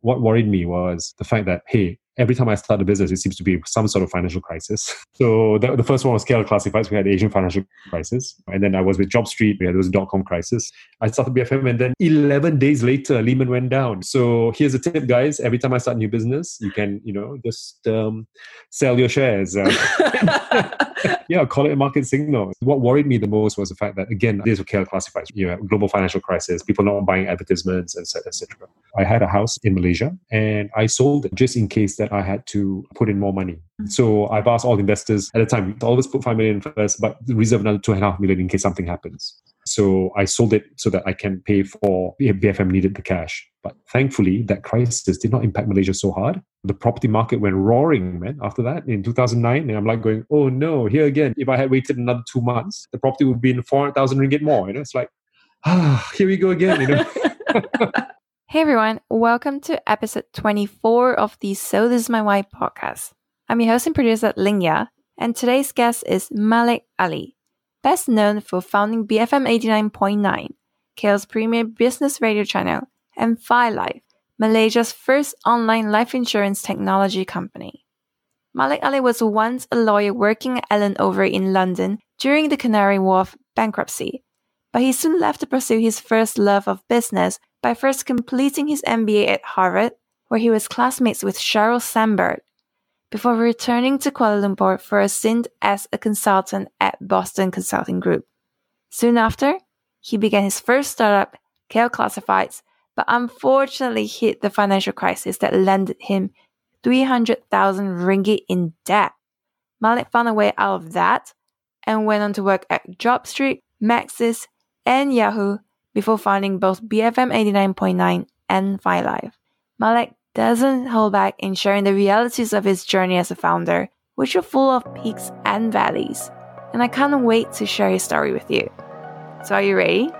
what worried me was the fact that, hey, every time I start a business, it seems to be some sort of financial crisis. So the, the first one was KL Classifieds. We had the Asian financial crisis. And then I was with Job Street. We had this dot-com crisis. I started BFM and then 11 days later, Lehman went down. So here's a tip, guys. Every time I start a new business, you can, you know, just um, sell your shares. Uh, yeah, call it a market signal. What worried me the most was the fact that, again, these were KL Classifieds. You know, global financial crisis, people not buying advertisements, etc., etc. I had a house in Malaysia and I sold it just in case that I had to put in more money. So I've asked all investors at the time to always put five million first, but reserve another two and a half million in case something happens. So I sold it so that I can pay for BFM needed the cash. But thankfully, that crisis did not impact Malaysia so hard. The property market went roaring, man, after that in 2009. And I'm like going, oh no, here again. If I had waited another two months, the property would be in 400,000 ringgit more. You know, it's like, ah, here we go again, you know. Hey everyone, welcome to episode 24 of the So This Is My Why podcast. I'm your host and producer Lingya, and today's guest is Malik Ali, best known for founding BFM 89.9, KL's premier business radio channel, and FiLife, Malaysia's first online life insurance technology company. Malik Ali was once a lawyer working at Allen Overy in London during the Canary Wharf bankruptcy, but he soon left to pursue his first love of business by first completing his MBA at Harvard, where he was classmates with Sheryl Sandberg, before returning to Kuala Lumpur for a stint as a consultant at Boston Consulting Group. Soon after, he began his first startup, KL Classifieds, but unfortunately hit the financial crisis that landed him 300,000 ringgit in debt. Malik found a way out of that and went on to work at JobStreet, Maxis, and Yahoo before founding both BFM 89.9 and FiLife. Malik doesn't hold back in sharing the realities of his journey as a founder, which are full of peaks and valleys. And I can't wait to share his story with you. So, are you ready?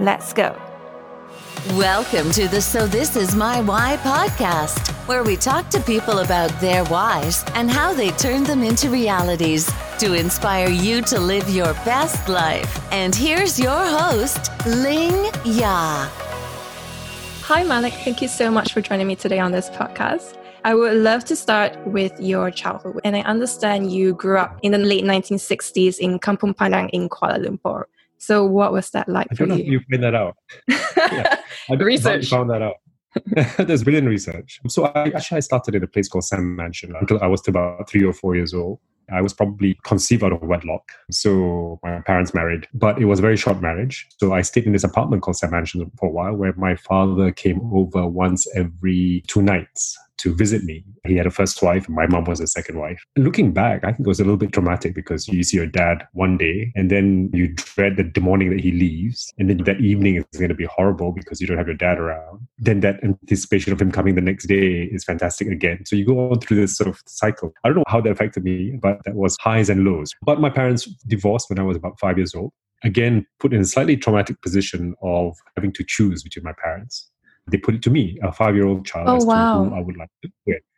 Let's go. Welcome to the So This Is My Why podcast, where we talk to people about their whys and how they turn them into realities to inspire you to live your best life. And here's your host, Ling Ya. Hi, Malik. Thank you so much for joining me today on this podcast. I would love to start with your childhood. And I understand you grew up in the late 1960s in Kampung Pandan in Kuala Lumpur. So, what was that like I don't know you? if you find that out. yeah, I research. found that out. There's brilliant research. So I actually I started in a place called Sam Mansion until I was about three or four years old. I was probably conceived out of wedlock. So my parents married, but it was a very short marriage. So I stayed in this apartment called Sam Mansion for a while where my father came over once every two nights to visit me. He had a first wife, and my mom was a second wife. Looking back, I think it was a little bit traumatic because you see your dad one day, and then you dread the morning that he leaves, and then that evening is going to be horrible because you don't have your dad around. Then that anticipation of him coming the next day is fantastic again. So you go on through this sort of cycle. I don't know how that affected me, but that was highs and lows. But my parents divorced when I was about five years old again put in a slightly traumatic position of having to choose between my parents they put it to me, a five year old child, oh, as wow. to who I would like to.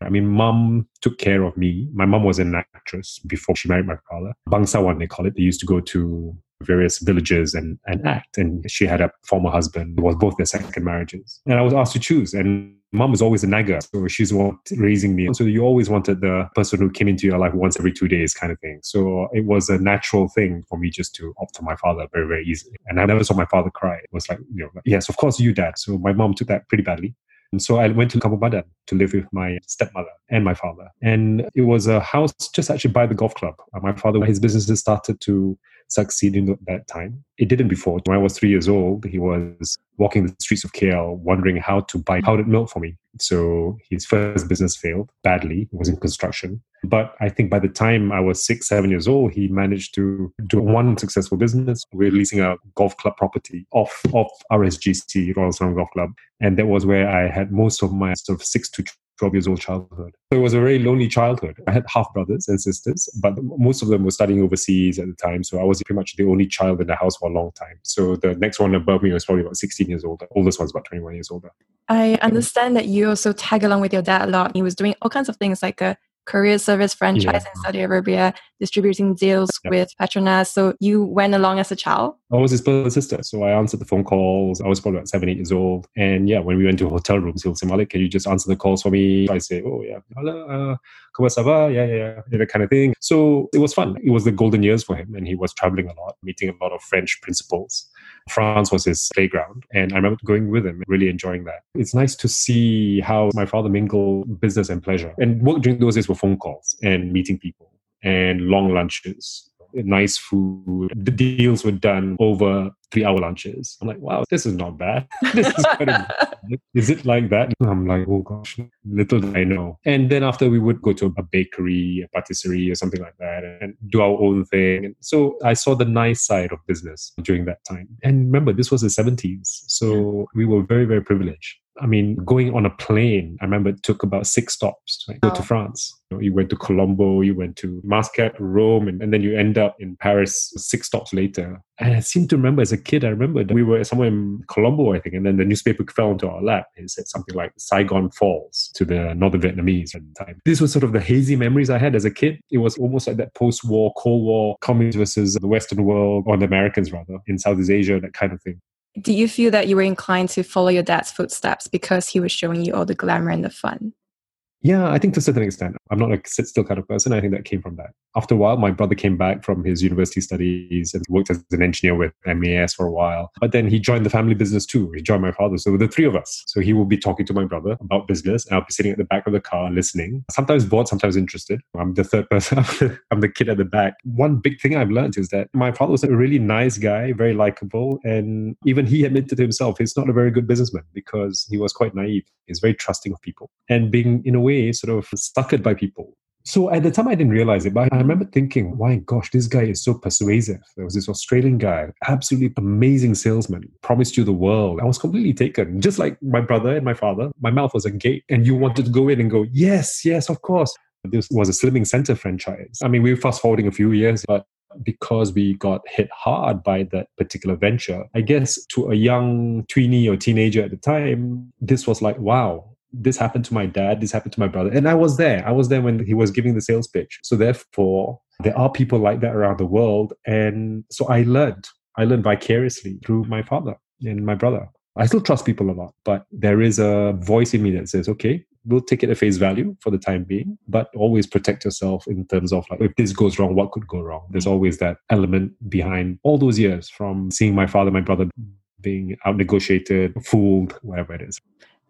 I mean, mom took care of me. My mom was an actress before she married my father. Bangsawan, they call it. They used to go to various villages and, and act. And she had a former husband who was both their second marriages. And I was asked to choose. And mom was always a nagger. So she's raising me. So you always wanted the person who came into your life once every two days kind of thing. So it was a natural thing for me just to opt for my father very, very easily. And I never saw my father cry. It was like, you know, yes, of course you, dad. So my mom took that pretty badly. And so I went to Kampung to live with my stepmother and my father. And it was a house just actually by the golf club. My father, his businesses started to succeed in that time. It didn't before. When I was three years old, he was walking the streets of KL, wondering how to buy powdered milk for me. So his first business failed badly. It was in construction. But I think by the time I was six, seven years old, he managed to do one successful business. We're leasing a golf club property off of RSGC, Royal Selangor Golf Club. And that was where I had most of my sort of six to 12 years old childhood. So it was a very lonely childhood. I had half brothers and sisters, but most of them were studying overseas at the time. So I was pretty much the only child in the house for a long time. So the next one above me was probably about 16 years old. The oldest one's about 21 years older. I understand that you also tag along with your dad a lot. He was doing all kinds of things like uh, courier service franchise yeah. in Saudi Arabia, distributing deals yeah. with Petronas. So you went along as a child? I was his brother and sister. So I answered the phone calls. I was probably about seven, eight years old. And yeah, when we went to hotel rooms, he'll say, Malik, can you just answer the calls for me? I say, oh yeah, hello, uh, comment ça va? Yeah, yeah, yeah, that kind of thing. So it was fun. It was the golden years for him. And he was traveling a lot, meeting a lot of French principals. France was his playground. And I remember going with him, really enjoying that. It's nice to see how my father mingled business and pleasure. And work during those days were phone calls and meeting people and long lunches nice food. The deals were done over three hour lunches. I'm like, wow, this is not bad. this is, is it like that? I'm like, oh gosh, little did I know. And then after we would go to a bakery, a patisserie, or something like that, and do our own thing. And so I saw the nice side of business during that time. And remember, this was the 70s. So we were very, very privileged. I mean, going on a plane, I remember it took about six stops to go to France. You, know, you, went to Colombo, you went to Muscat, Rome, and, and, then you end up in Paris six stops later. And I seem to remember as a kid, I remember that we were somewhere in Colombo, I think, and then the newspaper fell into our lap. It said something like Saigon Falls to the Northern Vietnamese at the time. This was sort of the hazy memories I had as a kid. It was almost like that post war, Cold War, communists versus the Western world, or the Americans rather, in Southeast Asia, that kind of thing. Do you feel that you were inclined to follow your dad's footsteps because he was showing you all the glamour and the fun? Yeah, I think to a certain extent. I'm not a sit still kind of person. I think that came from that. After a while, my brother came back from his university studies and worked as an engineer with MAS for a while. But then he joined the family business too. He joined my father. So the three of us. So he will be talking to my brother about business and I'll be sitting at the back of the car listening, sometimes bored, sometimes interested. I'm the third person. I'm the kid at the back. One big thing I've learned is that my father was a really nice guy, very likable. And even he admitted to himself he's not a very good businessman because he was quite naive. He's very trusting of people and being, in a way, way sort of suckered by people. So at the time, I didn't realize it, but I remember thinking, my gosh, this guy is so persuasive. There was this Australian guy, absolutely amazing salesman, promised you the world. I was completely taken, just like my brother and my father. My mouth was a gate, and you wanted to go in and go, yes, yes, of course. This was a Slimming Center franchise. I mean, we were fast forwarding a few years, but because we got hit hard by that particular venture, I guess to a young tweenie or teenager at the time, this was like, wow, this happened to my dad, this happened to my brother. And I was there. I was there when he was giving the sales pitch. So therefore, there are people like that around the world. And so I learned. I learned vicariously through my father and my brother. I still trust people a lot, but there is a voice in me that says, okay, we'll take it at face value for the time being, but always protect yourself in terms of like, if this goes wrong, what could go wrong? There's always that element behind all those years from seeing my father, my brother being out negotiated, fooled, whatever it is.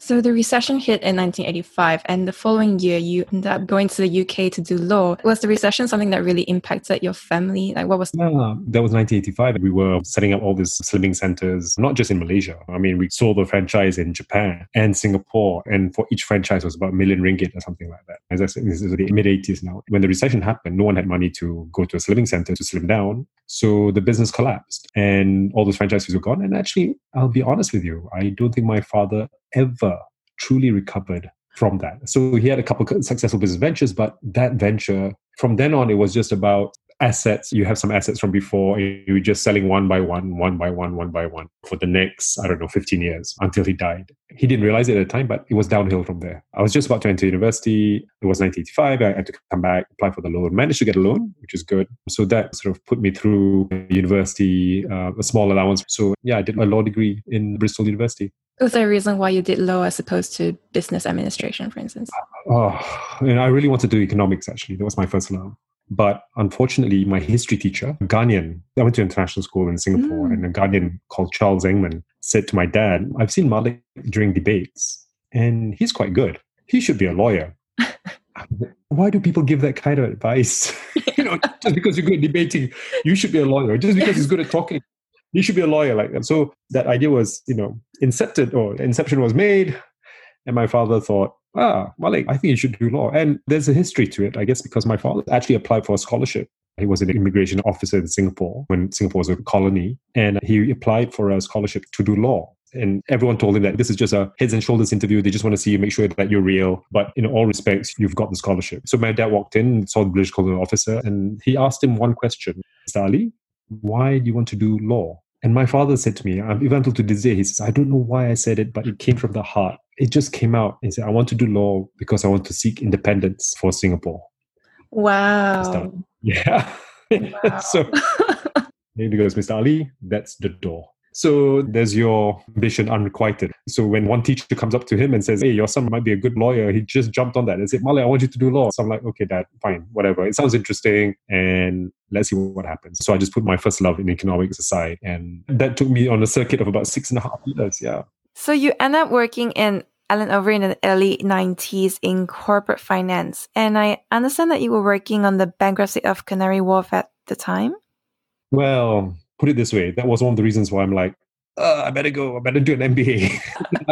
So the recession hit in 1985, and the following year you ended up going to the UK to do law. Was the recession something that really impacted your family? Like, what was? Yeah, that was 1985. We were setting up all these slimming centers, not just in Malaysia. I mean, we sold the franchise in Japan and Singapore, and for each franchise was about a million ringgit or something like that. As I said, this is the mid 80s now. When the recession happened, no one had money to go to a slimming center to slim down. So the business collapsed and all those franchises were gone. And actually, I'll be honest with you, I don't think my father ever truly recovered from that. So he had a couple successful business ventures, but that venture, from then on, it was just about assets. You have some assets from before. You're just selling one by one, one by one, one by one for the next, I don't know, 15 years until he died. He didn't realize it at the time, but it was downhill from there. I was just about to enter university. It was 1985. I had to come back, apply for the loan, managed to get a loan, which is good. So that sort of put me through university, uh, a small allowance. So yeah, I did my law degree in Bristol University. Was there a reason why you did law as opposed to business administration, for instance? Oh, and I really wanted to do economics, actually. That was my first love. But unfortunately, my history teacher, a Ghanaian, I went to international school in Singapore, mm. and a Ghanaian called Charles Engman said to my dad, I've seen Malik during debates, and he's quite good. He should be a lawyer. Why do people give that kind of advice? you know, just because you're good at debating, you should be a lawyer. Just because he's good at talking, you should be a lawyer like that. So that idea was, you know, incepted or inception was made. And my father thought, ah, Malik, I think you should do law. And there's a history to it, I guess, because my father actually applied for a scholarship. He was an immigration officer in Singapore when Singapore was a colony. And he applied for a scholarship to do law. And everyone told him that this is just a heads and shoulders interview. They just want to see you, make sure that you're real. But in all respects, you've got the scholarship. So my dad walked in, saw the British colonial officer, and he asked him one question Mr. Ali, why do you want to do law? And my father said to me, even until to this day, he says, I don't know why I said it, but it came from the heart. It just came out. He said, I want to do law because I want to seek independence for Singapore. Wow. Yeah. Wow. so he goes, Mr. Ali, that's the door. So there's your ambition unrequited. So when one teacher comes up to him and says, Hey, your son might be a good lawyer, he just jumped on that and said, Malik, I want you to do law. So I'm like, okay, dad, fine, whatever. It sounds interesting and let's see what happens. So I just put my first love in economics aside. And that took me on a circuit of about six and a half years. Yeah. So you end up working in Allen Overy in the early 90s in corporate finance. And I understand that you were working on the bankruptcy of Canary Wharf at the time. Well, put it this way, that was one of the reasons why I'm like, uh, I better go, I better do an MBA.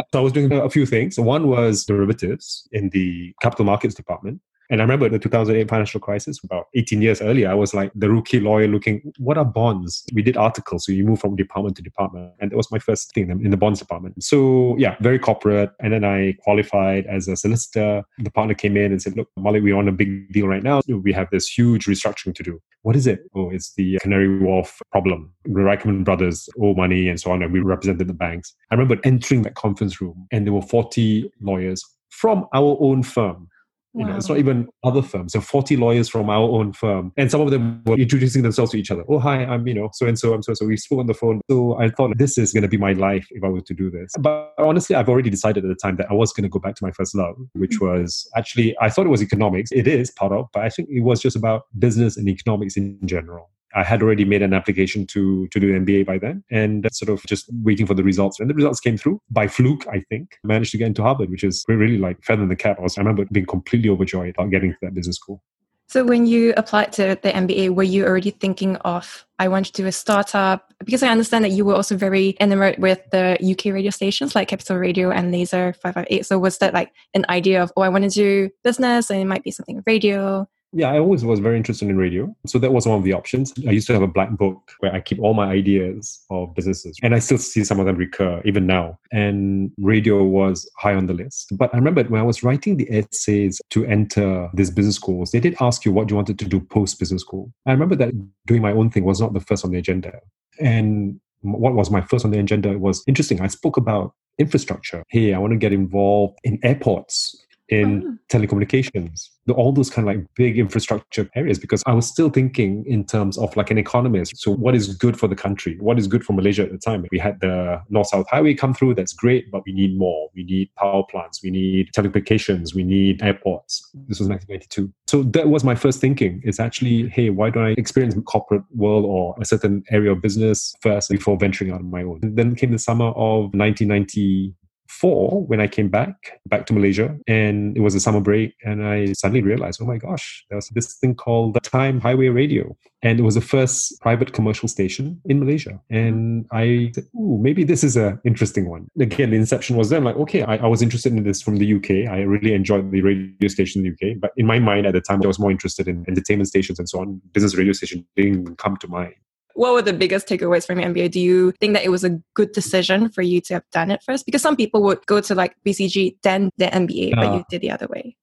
so I was doing a few things. One was derivatives in the capital markets department. And I remember the 2008 financial crisis, about 18 years earlier, I was like the rookie lawyer looking, what are bonds? We did articles. So you move from department to department. And that was my first thing in the bonds department. So yeah, very corporate. And then I qualified as a solicitor. The partner came in and said, look, Malik, we're on a big deal right now. We have this huge restructuring to do. What is it? Oh, it's the Canary Wharf problem. The Reichmann brothers owe money and so on. And we represented the banks. I remember entering that conference room and there were 40 lawyers from our own firm you know, it's not even other firms. So 40 lawyers from our own firm. And some of them were introducing themselves to each other. Oh, hi, I'm, you know, so and so, I'm so so. We spoke on the phone. So I thought this is going to be my life if I were to do this. But honestly, I've already decided at the time that I was going to go back to my first love, which mm. was actually, I thought it was economics. It is part of, but I think it was just about business and economics in general. I had already made an application to to do an MBA by then, and sort of just waiting for the results. And the results came through by fluke, I think. Managed to get into Harvard, which is really like feather in the cap. I, was, I remember being completely overjoyed about getting to that business school. So when you applied to the MBA, were you already thinking of I want to do a startup? Because I understand that you were also very enamored with the UK radio stations like Capital Radio and Laser 558. So was that like an idea of oh I want to do business and it might be something radio? Yeah, I always was very interested in radio. So that was one of the options. I used to have a black book where I keep all my ideas of businesses. And I still see some of them recur even now. And radio was high on the list. But I remember when I was writing the essays to enter these business schools, they did ask you what you wanted to do post business school. I remember that doing my own thing was not the first on the agenda. And what was my first on the agenda was interesting. I spoke about infrastructure. Hey, I want to get involved in airports in telecommunications, all those kind of like big infrastructure areas, because I was still thinking in terms of like an economist. So, what is good for the country? What is good for Malaysia at the time? We had the North South Highway come through, that's great, but we need more. We need power plants, we need telecommunications, we need airports. This was 1992. So, that was my first thinking It's actually, hey, why don't I experience corporate world or a certain area of business first before venturing out on my own? And then came the summer of 1990 four when I came back, back to Malaysia. And it was a summer break. And I suddenly realized, oh my gosh, there was this thing called the Time Highway Radio. And it was the first private commercial station in Malaysia. And I said, ooh, maybe this is an interesting one. Again, the inception was then like, okay, I, I was interested in this from the UK. I really enjoyed the radio station in the UK. But in my mind at the time, I was more interested in entertainment stations and so on. Business radio station didn't come to mind what were the biggest takeaways from your MBA? Do you think that it was a good decision for you to have done it first? Because some people would go to like BCG, then the MBA, uh, but you did the other way.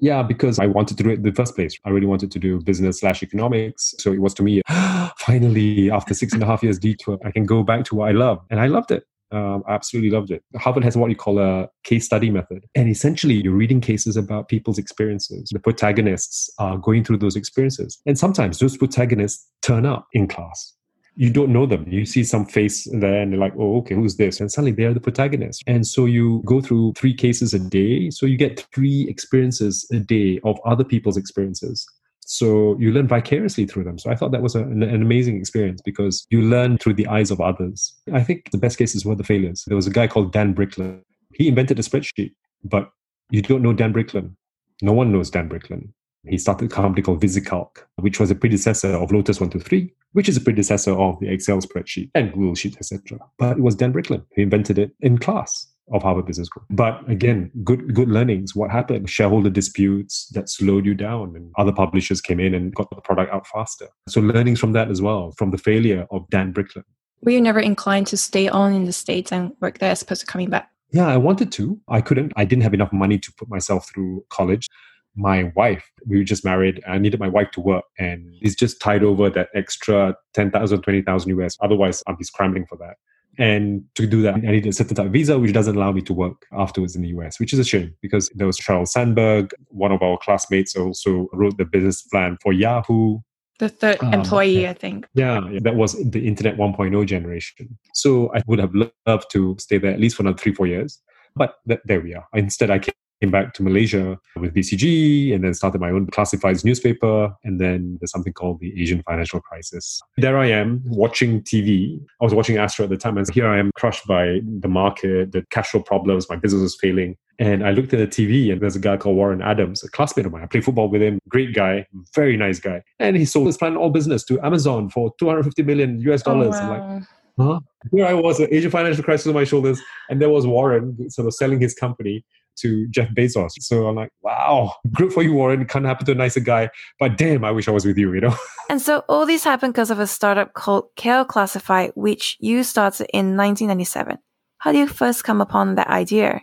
Yeah, because I wanted to do it in the first place. I really wanted to do business slash economics. So it was to me, finally, after six and a half years detour, I can go back to what I love. And I loved it. Um, I absolutely loved it. Harvard has what you call a case study method. And essentially, you're reading cases about people's experiences. The protagonists are going through those experiences. And sometimes those protagonists turn up in class you don't know them. You see some face there and you're like, oh, okay, who's this? And suddenly they're the protagonist. And so you go through three cases a day. So you get three experiences a day of other people's experiences. So you learn vicariously through them. So I thought that was a, an, an, amazing experience because you learn through the eyes of others. I think the best cases were the failures. There was a guy called Dan Bricklin. He invented a spreadsheet, but you don't know Dan Bricklin. No one knows Dan Bricklin. He started a company called VisiCalc, which was a predecessor of Lotus 123, which is a predecessor of the Excel spreadsheet and Google Sheets, etc. But it was Dan Bricklin who invented it in class of Harvard Business School. But again, good good learnings. What happened? Shareholder disputes that slowed you down, and other publishers came in and got the product out faster. So learnings from that as well, from the failure of Dan Bricklin. Were you never inclined to stay on in the States and work there as opposed to coming back? Yeah, I wanted to. I couldn't. I didn't have enough money to put myself through college my wife. We were just married. I needed my wife to work, and it's just tied over that extra 10,000, 20,000 US. Otherwise, I'd be scrambling for that. And to do that, I needed a certain type of visa, which doesn't allow me to work afterwards in the US, which is a shame because there was Sheryl Sandberg, one of our classmates also wrote the business plan for Yahoo. The third um, employee, I think. Yeah, that was the Internet 1.0 generation. So I would have loved to stay there at least for another three, four years. But th- there we are. Instead, I came came back to Malaysia with BCG and then started my own classifieds newspaper. And then there's something called the Asian financial crisis. There I am watching TV. I was watching Astro at the time. And here I am crushed by the market, the cash flow problems, my business was failing. And I looked at the TV and there's a guy called Warren Adams, a classmate of mine. I play football with him, great guy, very nice guy. And he sold his PlanetAll business to Amazon for 250 million US oh, dollars. Oh, wow. like, huh? Here I was, an Asian financial crisis on my shoulders, and there was Warren sort of selling his company to Jeff Bezos. So I'm like, wow, good for you, Warren. Can't happen to a nicer guy. But damn, I wish I was with you, you know? And so all this happened because of a startup called KL Classify, which you started in 1997. How do you first come upon that idea?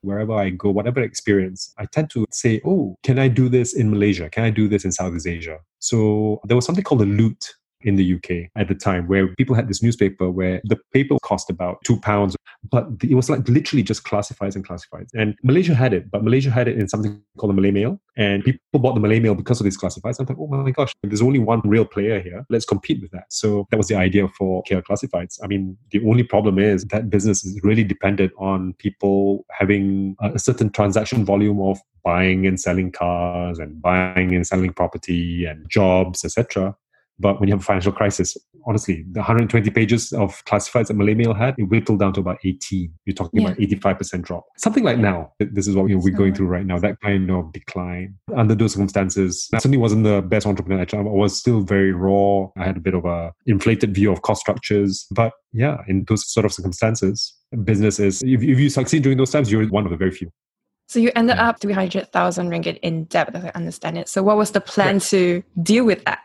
Wherever I go, whatever experience, I tend to say, oh, can I do this in Malaysia? Can I do this in Southeast Asia? So there was something called the loot in the UK at the time where people had this newspaper where the paper cost about two pounds, but it was like literally just classifieds and classifieds. And Malaysia had it, but Malaysia had it in something called the Malay Mail. And people bought the Malay Mail because of these classifieds. I'm like, oh my gosh, there's only one real player here. Let's compete with that. So that was the idea for KL Classifieds. I mean, the only problem is that business is really dependent on people having a certain transaction volume of buying and selling cars and buying and selling property and jobs, etc. But when you have a financial crisis, honestly, the 120 pages of classifieds that Malay Mail had, it whittled down to about 18. You're talking yeah. about 85% drop. Something like now. This is what you know, we're going through right now, that kind of decline. Under those circumstances, I certainly wasn't the best entrepreneur. I was still very raw. I had a bit of a inflated view of cost structures. But yeah, in those sort of circumstances, business is, if, if you succeed during those times, you're one of the very few. So you ended up 300,000 ringgit in debt, as I understand it. So what was the plan to deal with that?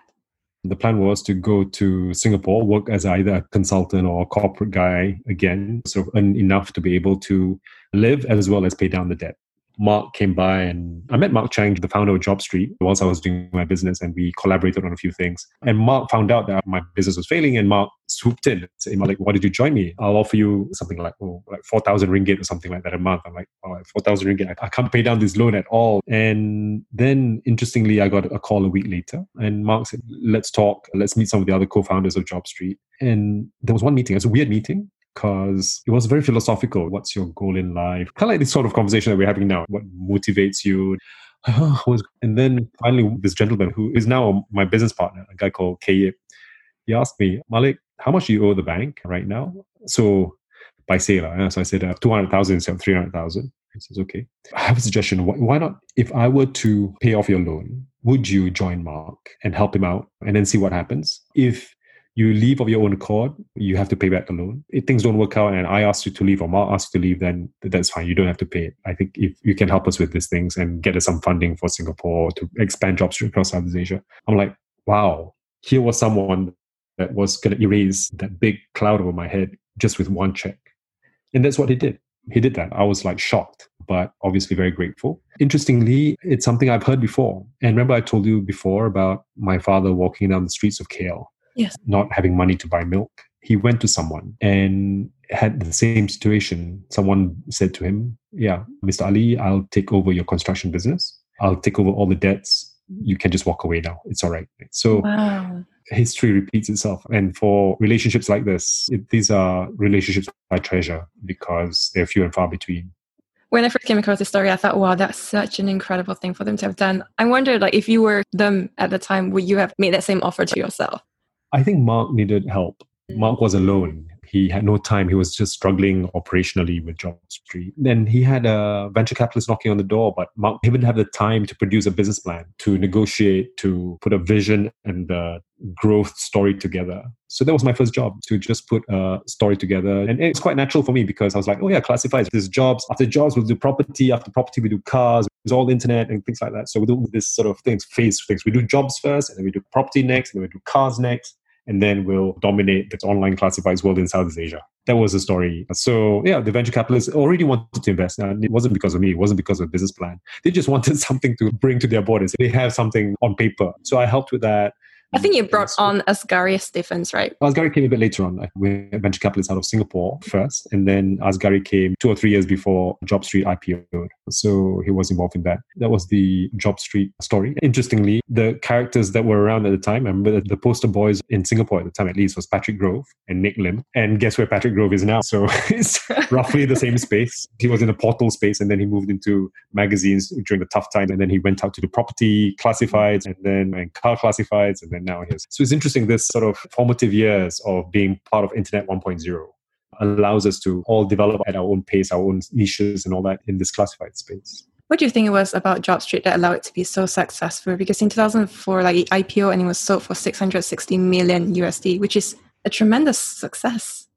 The plan was to go to Singapore, work as either a consultant or a corporate guy again, so earn enough to be able to live as well as pay down the debt. Mark came by and I met Mark Chang, the founder of JobStreet, whilst I was doing my business and we collaborated on a few things. And Mark found out that my business was failing and Mark swooped in said, Malik, why did you join me? I'll offer you something like, oh, like 4,000 ringgit or something like that a month. I'm like, oh, 4,000 ringgit, I can't pay down this loan at all. And then interestingly, I got a call a week later and Mark said, let's talk, let's meet some of the other co-founders of JobStreet. And there was one meeting, it was a weird meeting because it was very philosophical. What's your goal in life? Kind of like this sort of conversation that we're having now. What motivates you? and then finally, this gentleman who is now my business partner, a guy called Kayip, he asked me, Malik, how much do you owe the bank right now? So by sailor, so I said uh, 200,000 instead of 300,000. He says, okay. I have a suggestion. Why not, if I were to pay off your loan, would you join Mark and help him out and then see what happens? If you leave of your own accord, you have to pay back the loan. If things don't work out and I ask you to leave or Mark asks you to leave, then that's fine. You don't have to pay it. I think if you can help us with these things and get us some funding for Singapore to expand jobs across Southeast Asia, I'm like, wow, here was someone that was going to erase that big cloud over my head just with one check. And that's what he did. He did that. I was like shocked, but obviously very grateful. Interestingly, it's something I've heard before. And remember, I told you before about my father walking down the streets of KL yes. not having money to buy milk. He went to someone and had the same situation. Someone said to him, Yeah, Mr. Ali, I'll take over your construction business. I'll take over all the debts. You can just walk away now. It's all right. So wow. history repeats itself. And for relationships like this, it, these are relationships I treasure because they're few and far between when I first came across the story, I thought, wow, that's such an incredible thing for them to have done. I wondered, like, if you were them at the time, would you have made that same offer to yourself? I think Mark needed help. Mm. Mark was alone. He had no time. He was just struggling operationally with Job Street. Then he had a venture capitalist knocking on the door, but Mark he didn't have the time to produce a business plan, to negotiate, to put a vision and the growth story together. So that was my first job to just put a story together. And it's quite natural for me because I was like, oh yeah, classifieds. There's jobs. After jobs, we'll do property. After property, we do cars. It's all internet and things like that. So we do this sort of things, phase things. We do jobs first, and then we do property next, and then we do cars next and then we'll dominate the online classifieds world in Southeast Asia. That was the story. So yeah, the venture capitalists already wanted to invest. And it wasn't because of me. It wasn't because of the business plan. They just wanted something to bring to their board and say they have something on paper. So I helped with that. I think you brought on Asghari Stephens, right? Asghari came a bit later on. We venture capitalists out of Singapore first, and then Asghari came two or three years before JobStreet IPO'd. So he was involved in that. That was the JobStreet story. Interestingly, the characters that were around at the time, I remember the poster boys in Singapore at the time at least was Patrick Grove and Nick Lim. And guess where Patrick Grove is now? So it's roughly the same space. He was in a portal space and then he moved into magazines during the tough time. And then he went out to the property classifieds and then and car classifieds and then now he is. So it's interesting this sort of formative years of being part of Internet 1.0 allows us to all develop at our own pace, our own niches and all that in this classified space. What do you think it was about JobStreet that allowed it to be so successful? Because in 2004, like it IPO and it was sold for 660 million USD, which is a tremendous success.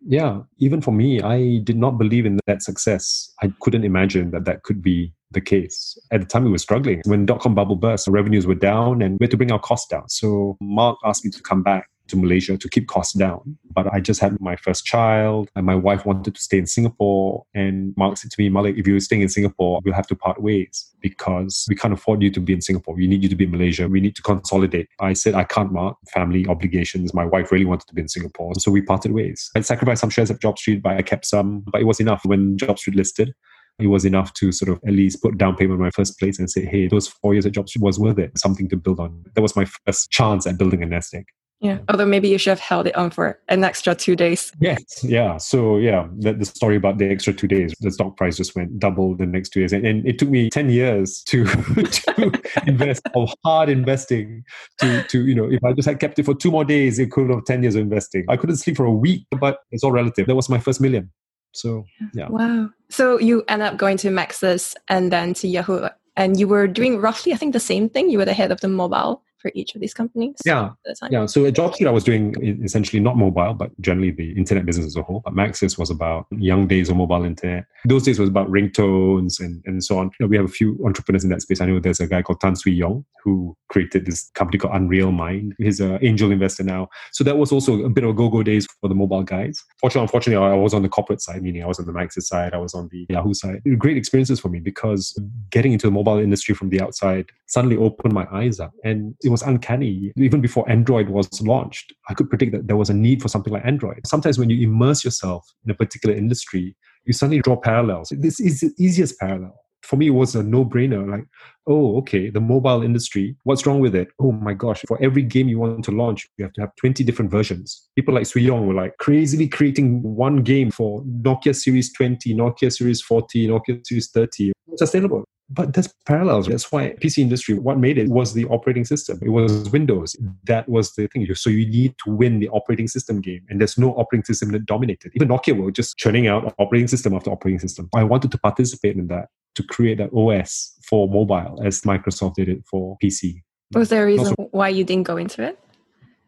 Yeah, even for me, I did not believe in that success. I couldn't imagine that that could be the case. At the time, we were struggling. When dot com bubble burst, revenues were down and we had to bring our costs down. So Mark asked me to come back to Malaysia to keep costs down. But I just had my first child and my wife wanted to stay in Singapore. And Mark said to me, Malik, if you're staying in Singapore, we'll have to part ways because we can't afford you to be in Singapore. We need you to be in Malaysia. We need to consolidate. I said, I can't, Mark. Family obligations. My wife really wanted to be in Singapore. So we parted ways. I sacrificed some shares of JobStreet, but I kept some. But it was enough when JobStreet listed it was enough to sort of at least put down payment in my first place and say, hey, those four years at JobStreet was worth it, something to build on. That was my first chance at building a nest egg. Yeah. Although maybe you should have held it on for an extra two days. Yes. Yeah. So yeah, the, the story about the extra two days, the stock price just went double the next two years, and, and it took me ten years to to invest of hard investing to to you know if I just had kept it for two more days, equivalent have ten years of investing. I couldn't sleep for a week, but it's all relative. That was my first million. So yeah. Wow. So you end up going to Maxis and then to Yahoo, and you were doing roughly, I think, the same thing. You were the head of the mobile for each of these companies? Yeah. Yeah. So at JobStreet, I was doing essentially not mobile, but generally the internet business as a whole. But Maxis was about young days of mobile internet. Those days was about ringtones and, and so on. You know, we have a few entrepreneurs in that space. I know there's a guy called Tan Swee Yong who created this company called Unreal Mind. He's an angel investor now. So that was also a bit of go-go days for the mobile guys. Fortunately, unfortunately, I was on the corporate side, meaning I was on the Maxis side, I was on the Yahoo side. Great experiences for me because getting into the mobile industry from the outside suddenly opened my eyes up. And it was uncanny. Even before Android was launched, I could predict that there was a need for something like Android. Sometimes when you immerse yourself in a particular industry, you suddenly draw parallels. This is the easiest parallel. For me, it was a no brainer. Like, oh, okay, the mobile industry, what's wrong with it? Oh my gosh, for every game you want to launch, you have to have 20 different versions. People like Swee Yong were like crazily creating one game for Nokia Series 20, Nokia Series 40, Nokia Series 30. Sustainable but there's parallels. That's why PC industry, what made it was the operating system. It was Windows. That was the thing. So you need to win the operating system game. And there's no operating system that dominated. Even Nokia were just churning out operating system after operating system. I wanted to participate in that to create that OS for mobile as Microsoft did it for PC. Was there a reason also, why you didn't go into it?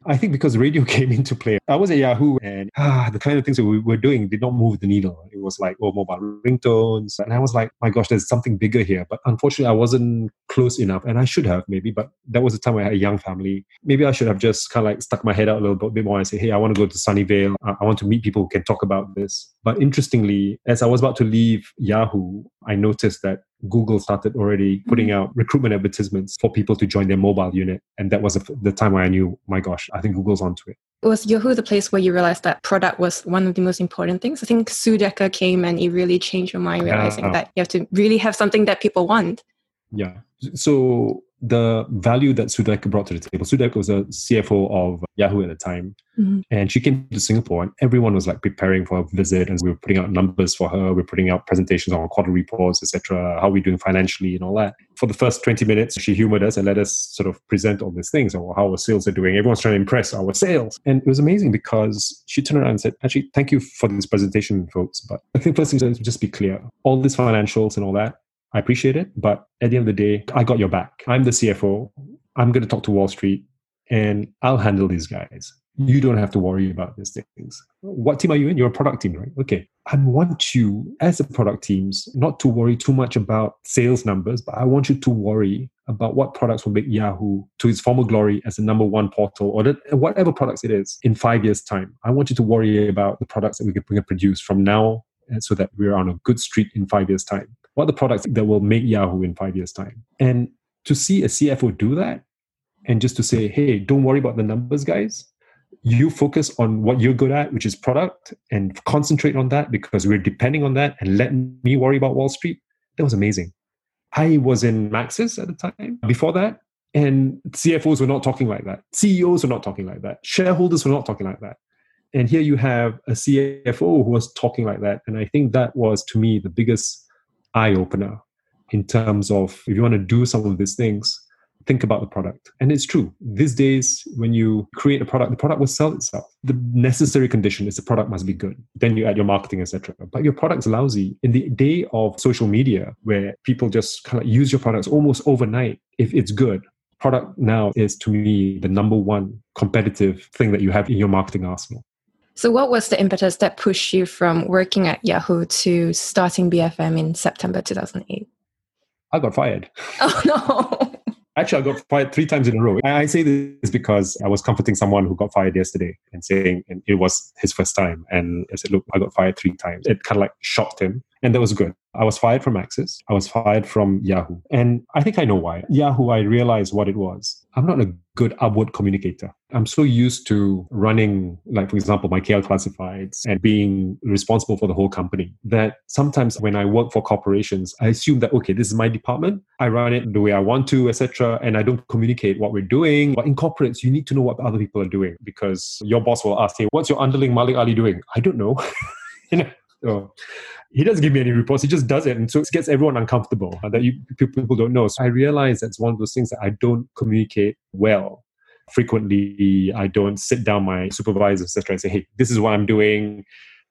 I think because radio came into play. I was at Yahoo and ah, the kind of things that we were doing did not move the needle. It was like, oh, mobile ringtones. And I was like, my gosh, there's something bigger here. But unfortunately, I wasn't close enough. And I should have maybe, but that was the time I had a young family. Maybe I should have just kind of like stuck my head out a little bit more and say, hey, I want to go to Sunnyvale. I want to meet people who can talk about this. But interestingly, as I was about to leave Yahoo, I noticed that Google started already putting mm-hmm. out recruitment advertisements for people to join their mobile unit. And that was the time where I knew, my gosh, I think Google's onto it. Was Yahoo the place where you realized that product was one of the most important things? I think Sue Decker came and it really changed your mind, realizing uh, that you have to really have something that people want. Yeah. So the value that Sue brought to the table. Sue was a CFO of Yahoo at the time. Mm-hmm. And she came to Singapore and everyone was like preparing for a visit and we were putting out numbers for her. We are putting out presentations on quarter reports, etc. How are we doing financially and all that. For the first 20 minutes, she humored us and let us sort of present all these things or how our sales are doing. Everyone's trying to impress our sales. And it was amazing because she turned around and said, actually, thank you for this presentation, folks. But I think first thing is just be clear. All these financials and all that, I appreciate it. But at the end of the day, I got your back. I'm the CFO. I'm going to talk to Wall Street and I'll handle these guys. You don't have to worry about these things. What team are you in? You're a product team, right? Okay. I want you, as a product teams, not to worry too much about sales numbers, but I want you to worry about what products will make Yahoo to its former glory as the number one portal or the, whatever products it is in five years' time. I want you to worry about the products that we can produce from now so that we're on a good street in five years' time. What are the products that will make Yahoo in five years' time? And to see a CFO do that, and just to say, hey, don't worry about the numbers, guys. You focus on what you're good at, which is product, and concentrate on that because we're depending on that and let me worry about Wall Street. That was amazing. I was in Maxis at the time. Before that, and CFOs were not talking like that. CEOs were not talking like that. Shareholders were not talking like that. And here you have a CFO who was talking like that. And I think that was, to me, the biggest eye opener in terms of if you want to do some of these things, think about the product. And it's true. These days, when you create a product, the product will sell itself. The necessary condition is the product must be good. Then you add your marketing, etc. But your product's lousy. In the day of social media, where people just kind of use your products almost overnight, if it's good, product now is to me the number one competitive thing that you have in your marketing arsenal. So, what was the impetus that pushed you from working at Yahoo to starting BFM in September 2008? I got fired. Oh, no. Actually, I got fired three times in a row. I say this because I was comforting someone who got fired yesterday and saying and it was his first time. And I said, Look, I got fired three times. It kind of like shocked him. And that was good. I was fired from Maxis. I was fired from Yahoo. And I think I know why. Yahoo, I realized what it was. I'm not a good upward communicator. I'm so used to running, like, for example, my KL classifieds and being responsible for the whole company that sometimes when I work for corporations, I assume that, okay, this is my department. I run it the way I want to, etc. And I don't communicate what we're doing. But in corporates, you need to know what other people are doing because your boss will ask, hey, what's your underling Malik Ali doing? I don't know. you know, so he doesn't give me any reports. He just does it, and so it gets everyone uncomfortable uh, that you, people don't know. So I realize that's one of those things that I don't communicate well. Frequently, I don't sit down my supervisors, etc., and say, "Hey, this is what I'm doing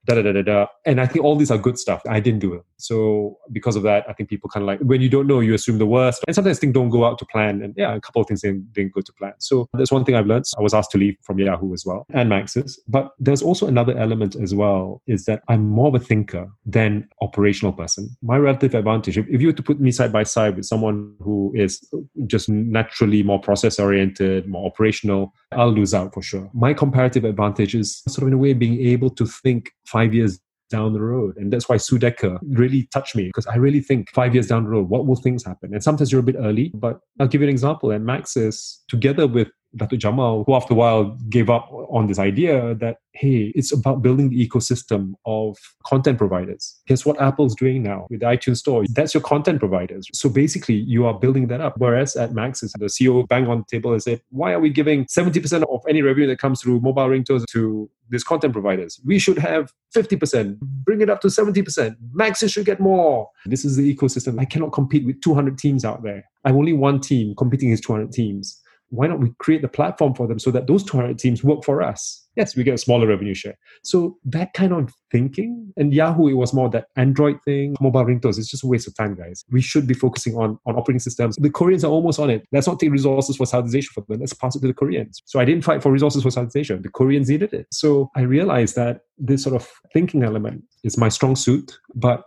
da da da da da. And I think all these are good stuff. I didn't do it. So because of that, I think people kind of like when you don't know, you assume the worst. And sometimes things don't go out to plan. And yeah, a couple of things didn't, didn't go to plan. So that's one thing I've learned. I was asked to leave from Yahoo as well and Maxis. But there's also another element as well is that I'm more of a thinker than operational person. My relative advantage, if, if you were to put me side by side with someone who is just naturally more process oriented, more operational, I'll lose out for sure. My comparative advantage is sort of in a way being able to think five years down the road. And that's why Sue Decker really touched me because I really think five years down the road, what will things happen? And sometimes you're a bit early, but I'll give you an example. And Maxis, together with Dato Jamal, who after a while gave up on this idea that, hey, it's about building the ecosystem of content providers. Guess what Apple's doing now with the iTunes Store? That's your content providers. So basically, you are building that up. Whereas at Maxis, the CEO banged on the table and said, why are we giving 70% of any revenue that comes through mobile ringtones to these content providers? We should have 50%, bring it up to 70%. Maxis should get more. This is the ecosystem. I cannot compete with 200 teams out there. I'm only one team competing against 200 teams why don't we create the platform for them so that those 200 teams work for us? Yes, we get a smaller revenue share. So that kind of thinking, and Yahoo, it was more that Android thing, mobile ringtones, it's just a waste of time, guys. We should be focusing on, on operating systems. The Koreans are almost on it. Let's not take resources for Southeast for them. Let's pass it to the Koreans. So I didn't fight for resources for Southeast The Koreans needed it. So I realized that this sort of thinking element is my strong suit, but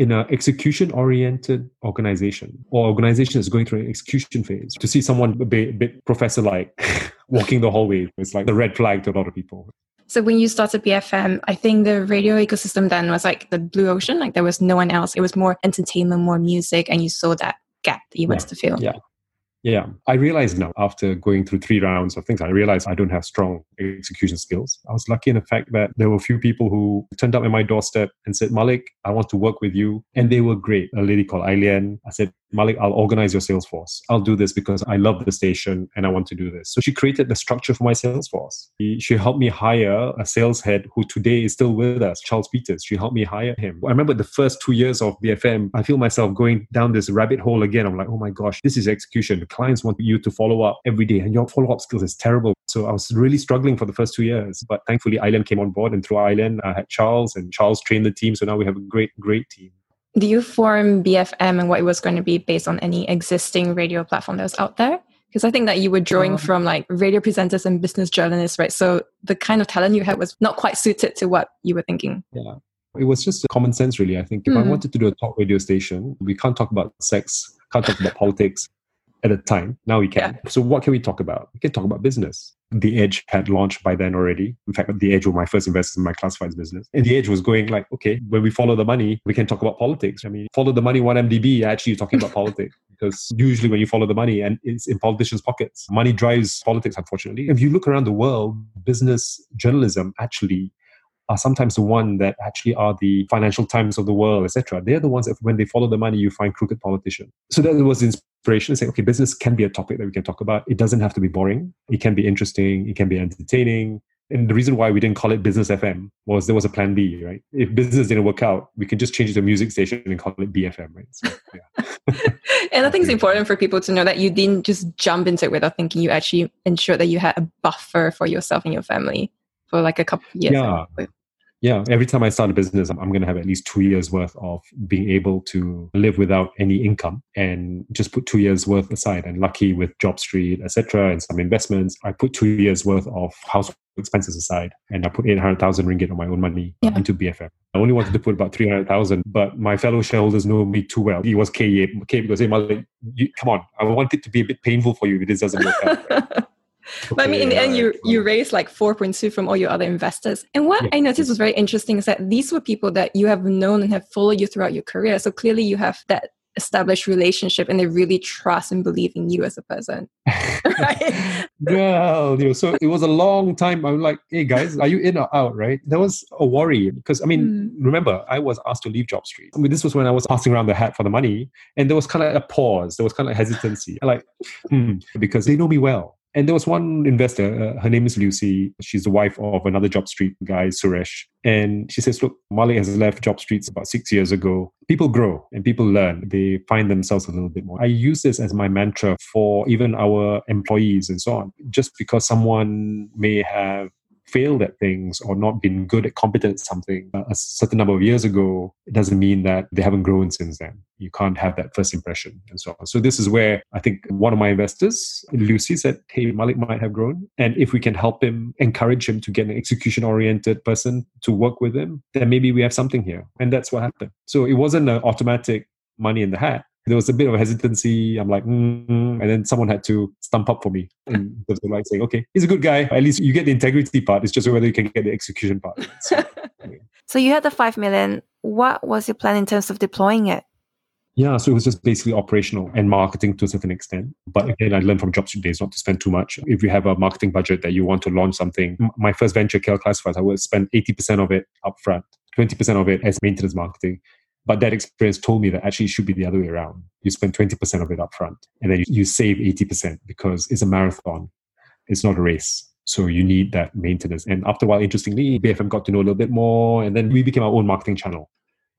in an execution oriented organization or organization is going through an execution phase. To see someone a bit, bit professor like walking the hallway it's like the red flag to a lot of people. So when you started bfm i think the radio ecosystem then was like the blue ocean like there was no one else. It was more entertainment more music and you saw that gap that you wanted to fill. Yeah yeah, I realize now after going through three rounds of things, I realized I don't have strong execution skills. I was lucky in the fact that there were a few people who turned up at my doorstep and said, Malik, I want to work with you. And they were great. A lady called Ailian. I said, Malik, I'll organize your sales force. I'll do this because I love the station and I want to do this. So she created the structure for my sales force. She helped me hire a sales head who today is still with us, Charles Peters. She helped me hire him. I remember the first two years of BFM, I feel myself going down this rabbit hole again. I'm like, oh my gosh, this is execution. The clients want you to follow up every day and your follow up skills is terrible. So I was really struggling for the first two years. But thankfully, Ailian came on board and through Ailian, I had Charles and Charles trained the team. So now we have a great, great team. Do you form BFM and what it was going to be based on any existing radio platform that was out there? Because I think that you were drawing um, from like radio presenters and business journalists, right? So the kind of talent you had was not quite suited to what you were thinking. Yeah. It was just common sense, really. I think if mm. I hmm. wanted to do a talk radio station, we can't talk about sex, can't talk about politics at a time. Now we can. Yeah. So what can we talk about? We can talk about business. The Edge had launched by then already. In fact, The Edge were my first investors in my classifieds business. And The Edge was going like, okay, when we follow the money, we can talk about politics. I mean, follow the money, 1MDB, actually you're talking about politics. because usually when you follow the money and it's in politicians' pockets, money drives politics, unfortunately. If you look around the world, business journalism actually are sometimes the one that actually are the financial times of the world, etc. They're the ones that when they follow the money, you find crooked politicians. So that was the inspiration to say, okay, business can be a topic that we can talk about. It doesn't have to be boring. It can be interesting. It can be entertaining. And the reason why we didn't call it Business FM was there was a plan B, right? If business didn't work out, we could just change it to a music station and call it BFM, right? So, yeah. and I think it's important for people to know that you didn't just jump into it without thinking. You actually ensured that you had a buffer for yourself and your family for like a couple of years. Yeah yeah every time i start a business i'm, I'm going to have at least two years worth of being able to live without any income and just put two years worth aside. And lucky with Job Street, etc and some investments i put two years worth of household expenses aside and i put 800000 ringgit of my own money yeah. into bfm i only wanted to put about 300000 but my fellow shareholders know me too well. He was k k because hey Malik, you, come on i want it to be a bit painful for you if this doesn't work out but I mean, in the end, you you raised like 4.2 from all your other investors. And what yeah. I noticed was very interesting is that these were people that you have known and have followed you throughout your career. So clearly, you have that established relationship and they really trust and believe in you as a person. right? well, you know, so it was a long time. I'm like, hey guys, are you in or out? Right? There was a worry because I mean, mm. remember, I was asked to leave Jobstreet. I mean, this was when I was passing around the hat for the money, and there was kind of a pause. There was kind of hesitancy. like, hmm, because they know me well. And there was one investor, uh, her name is Lucy. She's the wife of another Job Street guy, Suresh. And she says, Look, Malik has left Job Streets about six years ago. People grow and people learn. They find themselves a little bit more. I use this as my mantra for even our employees and so on. Just because someone may have failed at things or not been good at competent at something a certain number of years ago, it doesn't mean that they haven't grown since then. You can't have that first impression and so on. So this is where I think one of my investors, Lucy, said, Hey, Malik might have grown. And if we can help him, encourage him to get an execution oriented person to work with him, then maybe we have something here. And that's what happened. So it wasn't an automatic money in the hat there was a bit of hesitancy. I'm like, mm, and then someone had to stump up for me and was like saying, okay, he's a good guy. At least you get the integrity part. It's just whether you can get the execution part. So, so you had the five million. What was your plan in terms of deploying it? Yeah, so it was just basically operational and marketing to a certain extent. But again, I learned from Jobstreet days not to spend too much. If you have a marketing budget that you want to launch something, my first venture, KL Classifieds, I would spend 80% of it upfront, 20% of it as maintenance marketing, but that experience told me that actually it should be the other way around. You spend 20% of it up front and then you, you save 80% because it's a marathon. It's not a race. So you need that maintenance. And after a while, interestingly, BFM got to know a little bit more. And then we became our own marketing channel.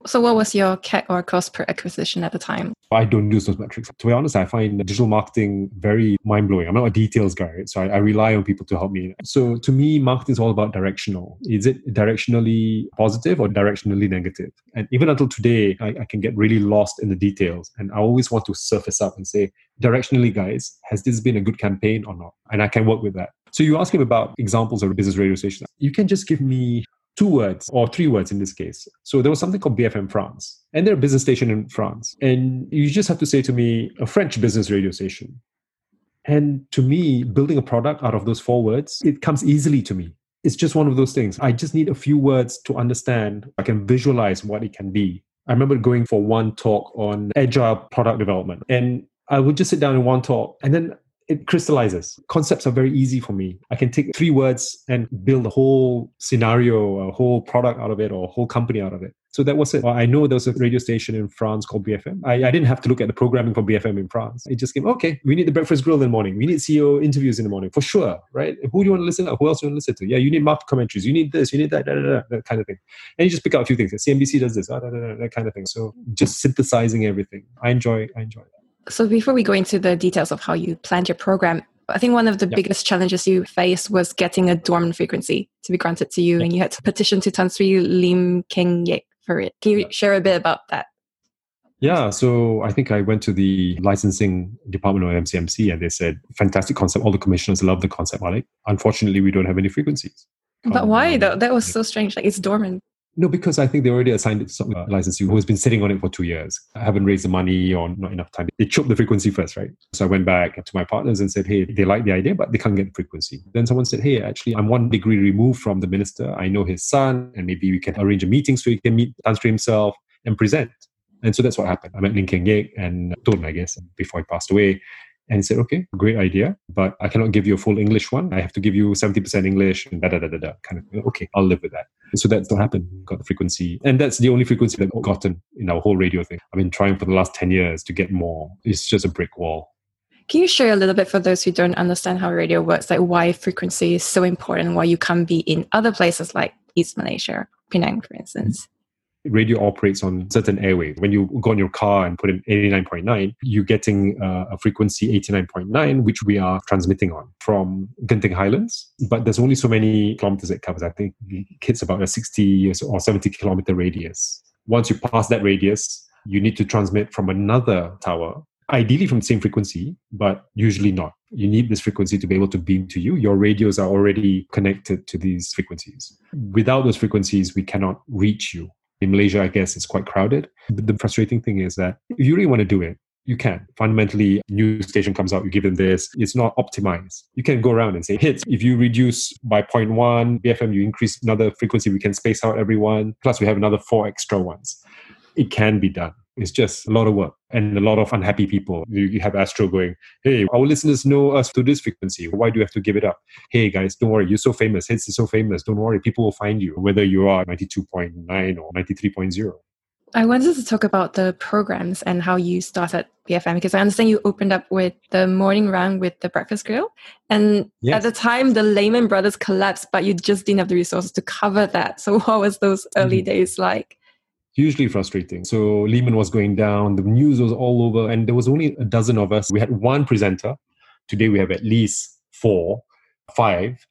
So, what was your CAC or cost per acquisition at the time? I don't use those metrics. To be honest, I find digital marketing very mind blowing. I'm not a details guy, right? so I, I, rely on people to help me. So, to me, marketing is all about directional. Is it directionally positive or directionally negative? And even until today, I, I can get really lost in the details. And I always want to surface up and say, directionally, guys, has this been a good campaign or not? And I can work with that. So you ask him about examples of business radio stations. You can just give me two words or three words in this case. So there was something called BFM France, and they're a business station in France. And you just have to say to me, a French business radio station. And to me, building a product out of those four words, it comes easily to me. It's just one of those things. I just need a few words to understand. I can visualize what it can be. I remember going for one talk on agile product development. And I would just sit down in one talk and then it crystallizes. Concepts are very easy for me. I can take three words and build a whole scenario, a whole product out of it, or a whole company out of it. So that was it. I know there was a radio station in France called BFM. I, I didn't have to look at the programming for BFM in France. It just came, okay, we need the breakfast grill in the morning. We need CEO interviews in the morning for sure, right? Who do you want to listen to? Who else do you want to listen to? Yeah, you need market commentaries. You need this, you need that, da, da, da, that kind of thing. And you just pick out a few things. CNBC does this, ah, da, that kind of thing. So just synthesizing everything. I enjoy, I enjoy that. So before we go into the details of how you planned your program, I think one of the yep. biggest challenges you faced was getting a dormant frequency to be granted to you, yep. and you had to petition to Tan Sri Lim Keng Yaik for it. Can you yep. share a bit about that? Yeah, so I think I went to the licensing department of MCMC and they said, fantastic concept. All the commissioners love the concept, Malik. Unfortunately, we don't have any frequencies. But um, why though? That was so strange. Like it's dormant. No, because I think they already assigned it to some licensee who has been sitting on it for two years. I haven't raised the money or not enough time. They choked the frequency first, right? So I went back to my partners and said, hey, they like the idea, but they can't get the frequency. Then someone said, hey, actually, I'm one degree removed from the minister. I know his son, and maybe we can arrange a meeting so he can meet Tan Sri himself and present. And so that's what happened. I met Lim Keng Yaik and Tun, I guess, before he passed away. And he said, okay, great idea, but I cannot give you a full English one. I have to give you 70% English and da da da da. Kind of, okay, I'll live with that. So that's what happened. Got the frequency. And that's the only frequency that I've gotten in our whole radio thing. I've been trying for the last 10 years to get more. It's just a brick wall. Can you share a little bit for those who don't understand how radio works, like why frequency is so important, why you can't be in other places like East Malaysia, Penang, for instance? Radio operates on certain airwaves. When you go in your car and put in 89.9, you're getting uh, a frequency 89.9, which we are transmitting on from Genting Highlands. But there's only so many kilometers it covers. I think it hits about a 60 or 70 kilometer radius. Once you pass that radius, you need to transmit from another tower, ideally from the same frequency, but usually not. You need this frequency to be able to beam to you. Your radios are already connected to these frequencies. Without those frequencies, we cannot reach you in Malaysia, I guess it's quite crowded. But the frustrating thing is that if you really want to do it, you can. Fundamentally, new station comes out, you give them this. It's not optimized. You can go around and say, Hitz, if you reduce by 0.1 BFM, you increase another frequency, we can space out everyone. Plus, we have another four extra ones. It can be done. It's just a lot of work and a lot of unhappy people. You have Astro going, hey, our listeners know us to this frequency. Why do you have to give it up? Hey, guys, don't worry. You're so famous. Hitz is so famous. Don't worry. People will find you, whether you are 92.9 or 93.0. I wanted to talk about the programs and how you started BFM because I understand you opened up with the morning round with the breakfast grill. And yes. at the time, the Lehman Brothers collapsed, but you just didn't have the resources to cover that. So, what was those early mm-hmm. days like? Hugely frustrating. So Lehman was going down, the news was all over, and there was only a dozen of us. We had one presenter. Today we have at least four, five,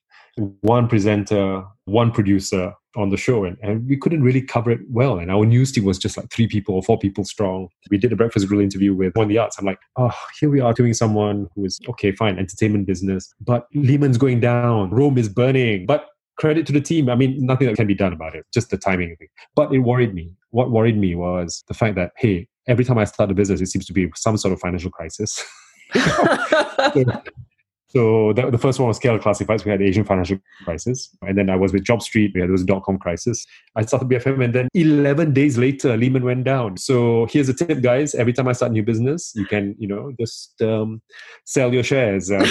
one presenter, one producer on the show, and, and we couldn't really cover it well. And our news team was just like three people or four people strong. We did a breakfast grill interview with one the arts. I'm like, oh, here we are doing someone who is okay, fine, entertainment business, but Lehman's going down, Rome is burning, but credit to the team. I mean, nothing that can be done about it, just the timing. But it worried me. What worried me was the fact that, hey, every time I start a business, it seems to be some sort of financial crisis. so the, the first one was KL Classifieds. We had Asian financial crisis. And then I was with Job Street. We had those dot com crisis. I started BFM and then 11 days later, Lehman went down. So here's a tip, guys. Every time I start a new business, you can, you know, just um, sell your shares. Uh,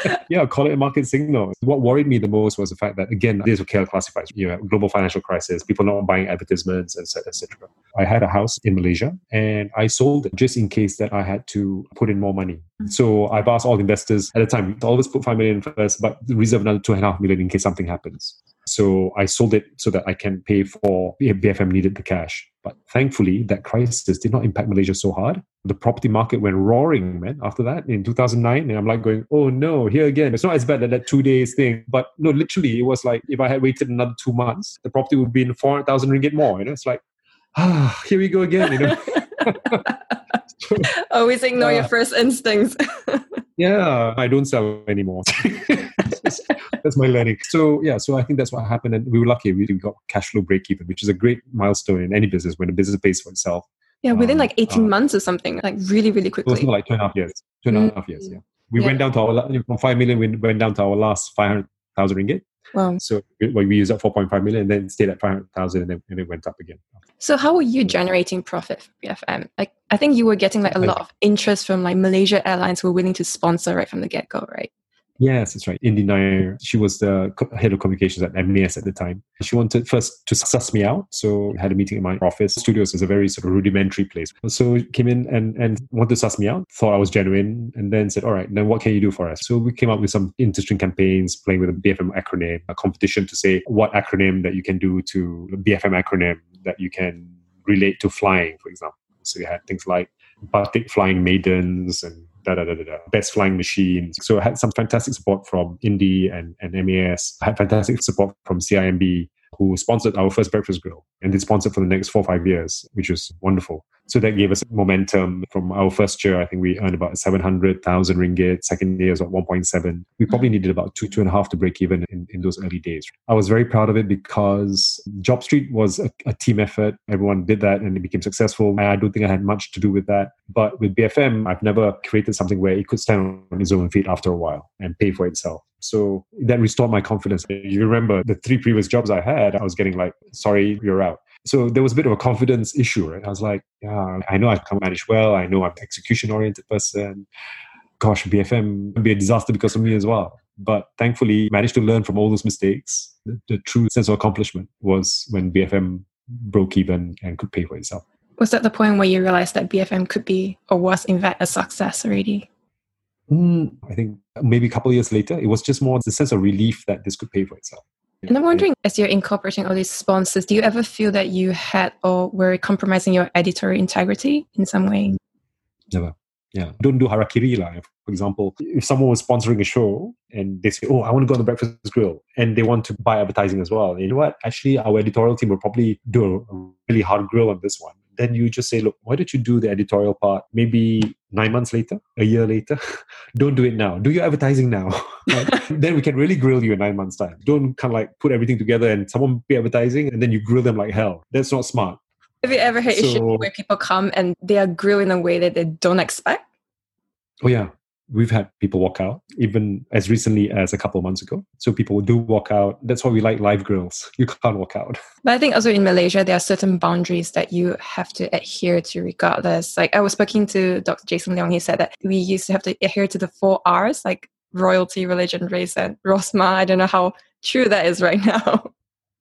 yeah, call it a market signal. What worried me the most was the fact that, again, these were KL Classifieds. You know, global financial crisis, people not buying advertisements, etc., etc. I had a house in Malaysia and I sold it just in case that I had to put in more money. So I've asked all investors at the time to always put five million first, but reserve another two and a half million in case something happens. So I sold it so that I can pay for if BFM needed the cash. But thankfully, that crisis did not impact Malaysia so hard. The property market went roaring, man, after that in 2009. And I'm like going, oh no, here again. It's not as bad as that two days thing. But no, literally, it was like if I had waited another two months, the property would be in 400,000 ringgit more. You know, it's like, ah, here we go again, you know. Always ignore uh, your first instincts. yeah, I don't sell anymore. that's my learning. So yeah, so I think that's what happened, and we were lucky. We got cash flow break even, which is a great milestone in any business when a business pays for itself. Yeah, within um, like eighteen uh, months or something, like really, really quickly. It was like two and a half years. Two and a half years. Yeah, we yeah. went down to our from five million. We went down to our last five hundred thousand ringgit. Wow. So we, we used up 4.5 million and then stayed at 500,000 and then and it went up again. So how were you generating profit for BFM? Like I think you were getting like a lot of interest from like Malaysia Airlines who were willing to sponsor right from the get go, right? Yes, that's right. Indy Nair, she was the head of communications at MAS at the time. She wanted first to suss me out. So I had a meeting in my office. Studios is a very sort of rudimentary place. So came in and, and wanted to suss me out, thought I was genuine, and then said, all right, then what can you do for us? So we came up with some interesting campaigns, playing with a BFM acronym, a competition to say what acronym that you can do to BFM acronym that you can relate to flying, for example. So you had things like Batik Flying Maidens and da da da da da. Best flying machines. So I had some fantastic support from Indy and, and MAS. I had fantastic support from CIMB who sponsored our first breakfast grill and they sponsored for the next four or five years, which was wonderful. So that gave us momentum from our first year. I think we earned about 700,000 ringgit. Second year was about 1.7. We probably needed about two, two and a half to break even in, in those early days. I was very proud of it because Job Street was a, a team effort. Everyone did that and it became successful. I don't think I had much to do with that. But with BFM, I've never created something where it could stand on its own feet after a while and pay for itself. So that restored my confidence. You remember the three previous jobs I had, I was getting like, sorry, you're out. So there was a bit of a confidence issue, right? I was like, yeah, I know I can manage well. I know I'm an execution oriented person. Gosh, BFM can be a disaster because of me as well. But thankfully, managed to learn from all those mistakes. The, the true sense of accomplishment was when BFM broke even and could pay for itself. Was that the point where you realized that BFM could be or was in fact a success already? Mm, I think maybe a couple of years later, it was just more the sense of relief that this could pay for itself. And I'm wondering, as you're incorporating all these sponsors, do you ever feel that you had or were compromising your editorial integrity in some way? Never. Yeah. Don't do harakiri. Like, for example, if someone was sponsoring a show and they say, Oh, I want to go on the breakfast grill and they want to buy advertising as well. You know what? Actually, our editorial team will probably do a really hard grill on this one then you just say, look, why don't you do the editorial part maybe nine months later, a year later? Don't do it now. Do your advertising now. then we can really grill you in nine months' time. Don't kind of like put everything together and someone be advertising and then you grill them like hell. That's not smart. Have you ever had so, issues where people come and they are grilled in a way that they don't expect? Oh yeah, we've had people walk out even as recently as a couple of months ago. So people do walk out. That's why we like live grills. You can't walk out. But i think also in malaysia there are certain boundaries that you have to adhere to regardless. Like i was speaking to dr jason leong. He said that we used to have to adhere to the four r's like royalty religion race and rosmah. I don't know how true that is right now.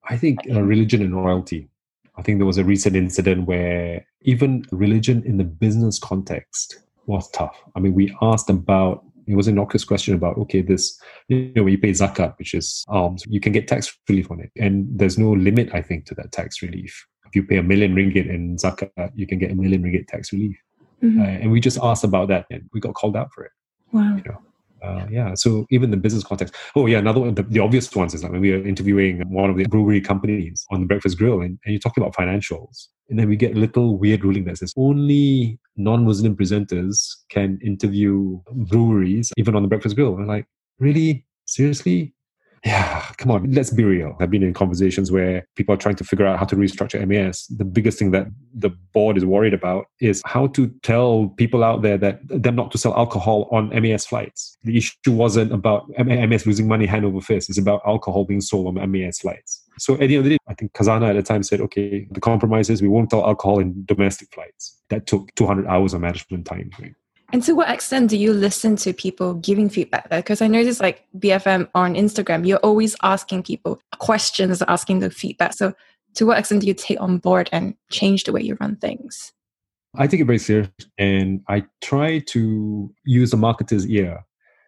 I think uh, religion and royalty. I think there was a recent incident where even religion in the business context was tough. I mean, we asked about it was an obvious question about okay, this you know when you pay zakat, which is alms, you can get tax relief on it, and there's no limit, I think, to that tax relief. If you pay a million ringgit in zakat, you can get a million ringgit tax relief. Mm-hmm. Uh, and we just asked about that, and we got called out for it. Wow. You know, uh, yeah. So even the business context. Oh yeah, another one. The, the, obvious ones is like when we are interviewing one of the brewery companies on the breakfast grill, and, and you talk about financials, and then we get little weird ruling that says only non-Muslim presenters can interview breweries, even on the breakfast grill. And like, really, seriously? Yeah, come on, let's be real. I've been in conversations where people are trying to figure out how to restructure MAS. The biggest thing that the board is worried about is how to tell people out there that them not to sell alcohol on MAS flights. The issue wasn't about MAS losing money hand over fist. It's about alcohol being sold on MAS flights. So at the end of the day, I think Khazanah at the time said, okay, the compromise is we won't sell alcohol in domestic flights. That took 200 hours of management time. Right? And to what extent do you listen to people giving feedback? there? Because I noticed like BFM on Instagram, you're always asking people questions, asking the feedback. So to what extent do you take on board and change the way you run things? I take it very serious and I try to use a marketer's ear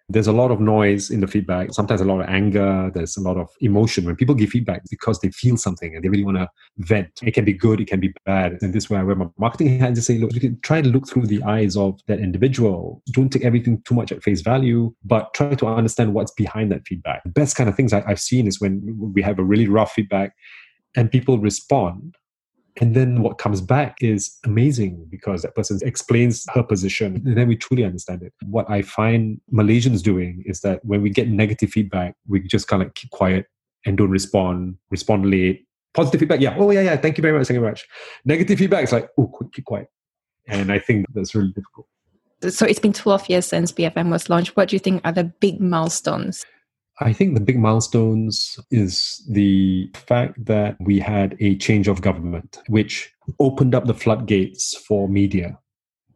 there's a lot of noise in the feedback sometimes a lot of anger there's a lot of emotion. When people give feedback because they feel something and they really want to vent. It can be good it can be bad. And this is where i wear my marketing hat and say look you can try to look through the eyes of that individual. Don't take everything too much at face value but try to understand what's behind that feedback. The best kind of things I, i've seen is when we have a really rough feedback and people respond and then what comes back is amazing because that person explains her position and then we truly understand it. What I find Malaysians doing is that when we get negative feedback, we just kind of keep quiet and don't respond, respond late. Positive feedback, yeah. Oh, yeah, yeah. Thank you very much. Thank you very much. Negative feedback is like, oh, keep quiet. And I think that's really difficult. So it's been 12 years since BFM was launched. What do you think are the big milestones? I think the big milestones is the fact that we had a change of government, which opened up the floodgates for media.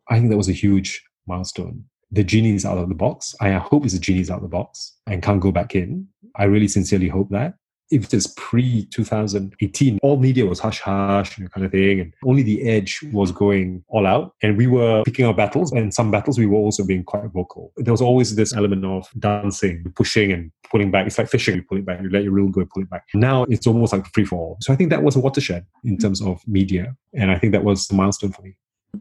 I think that was a huge milestone. The genie is out of the box. I hope it's the genie's out of the box and can't go back in. I really sincerely hope that if it's pre 2018, all media was hush hush kind of thing, and only the edge was going all out. And we were picking our battles, and some battles we were also being quite vocal. There was always this element of dancing, pushing, and pulling back. It's like fishing, you pull it back, you let your reel go, pull it back. Now it's almost like free fall. So I think that was a watershed in terms of media. And I think that was the milestone for me.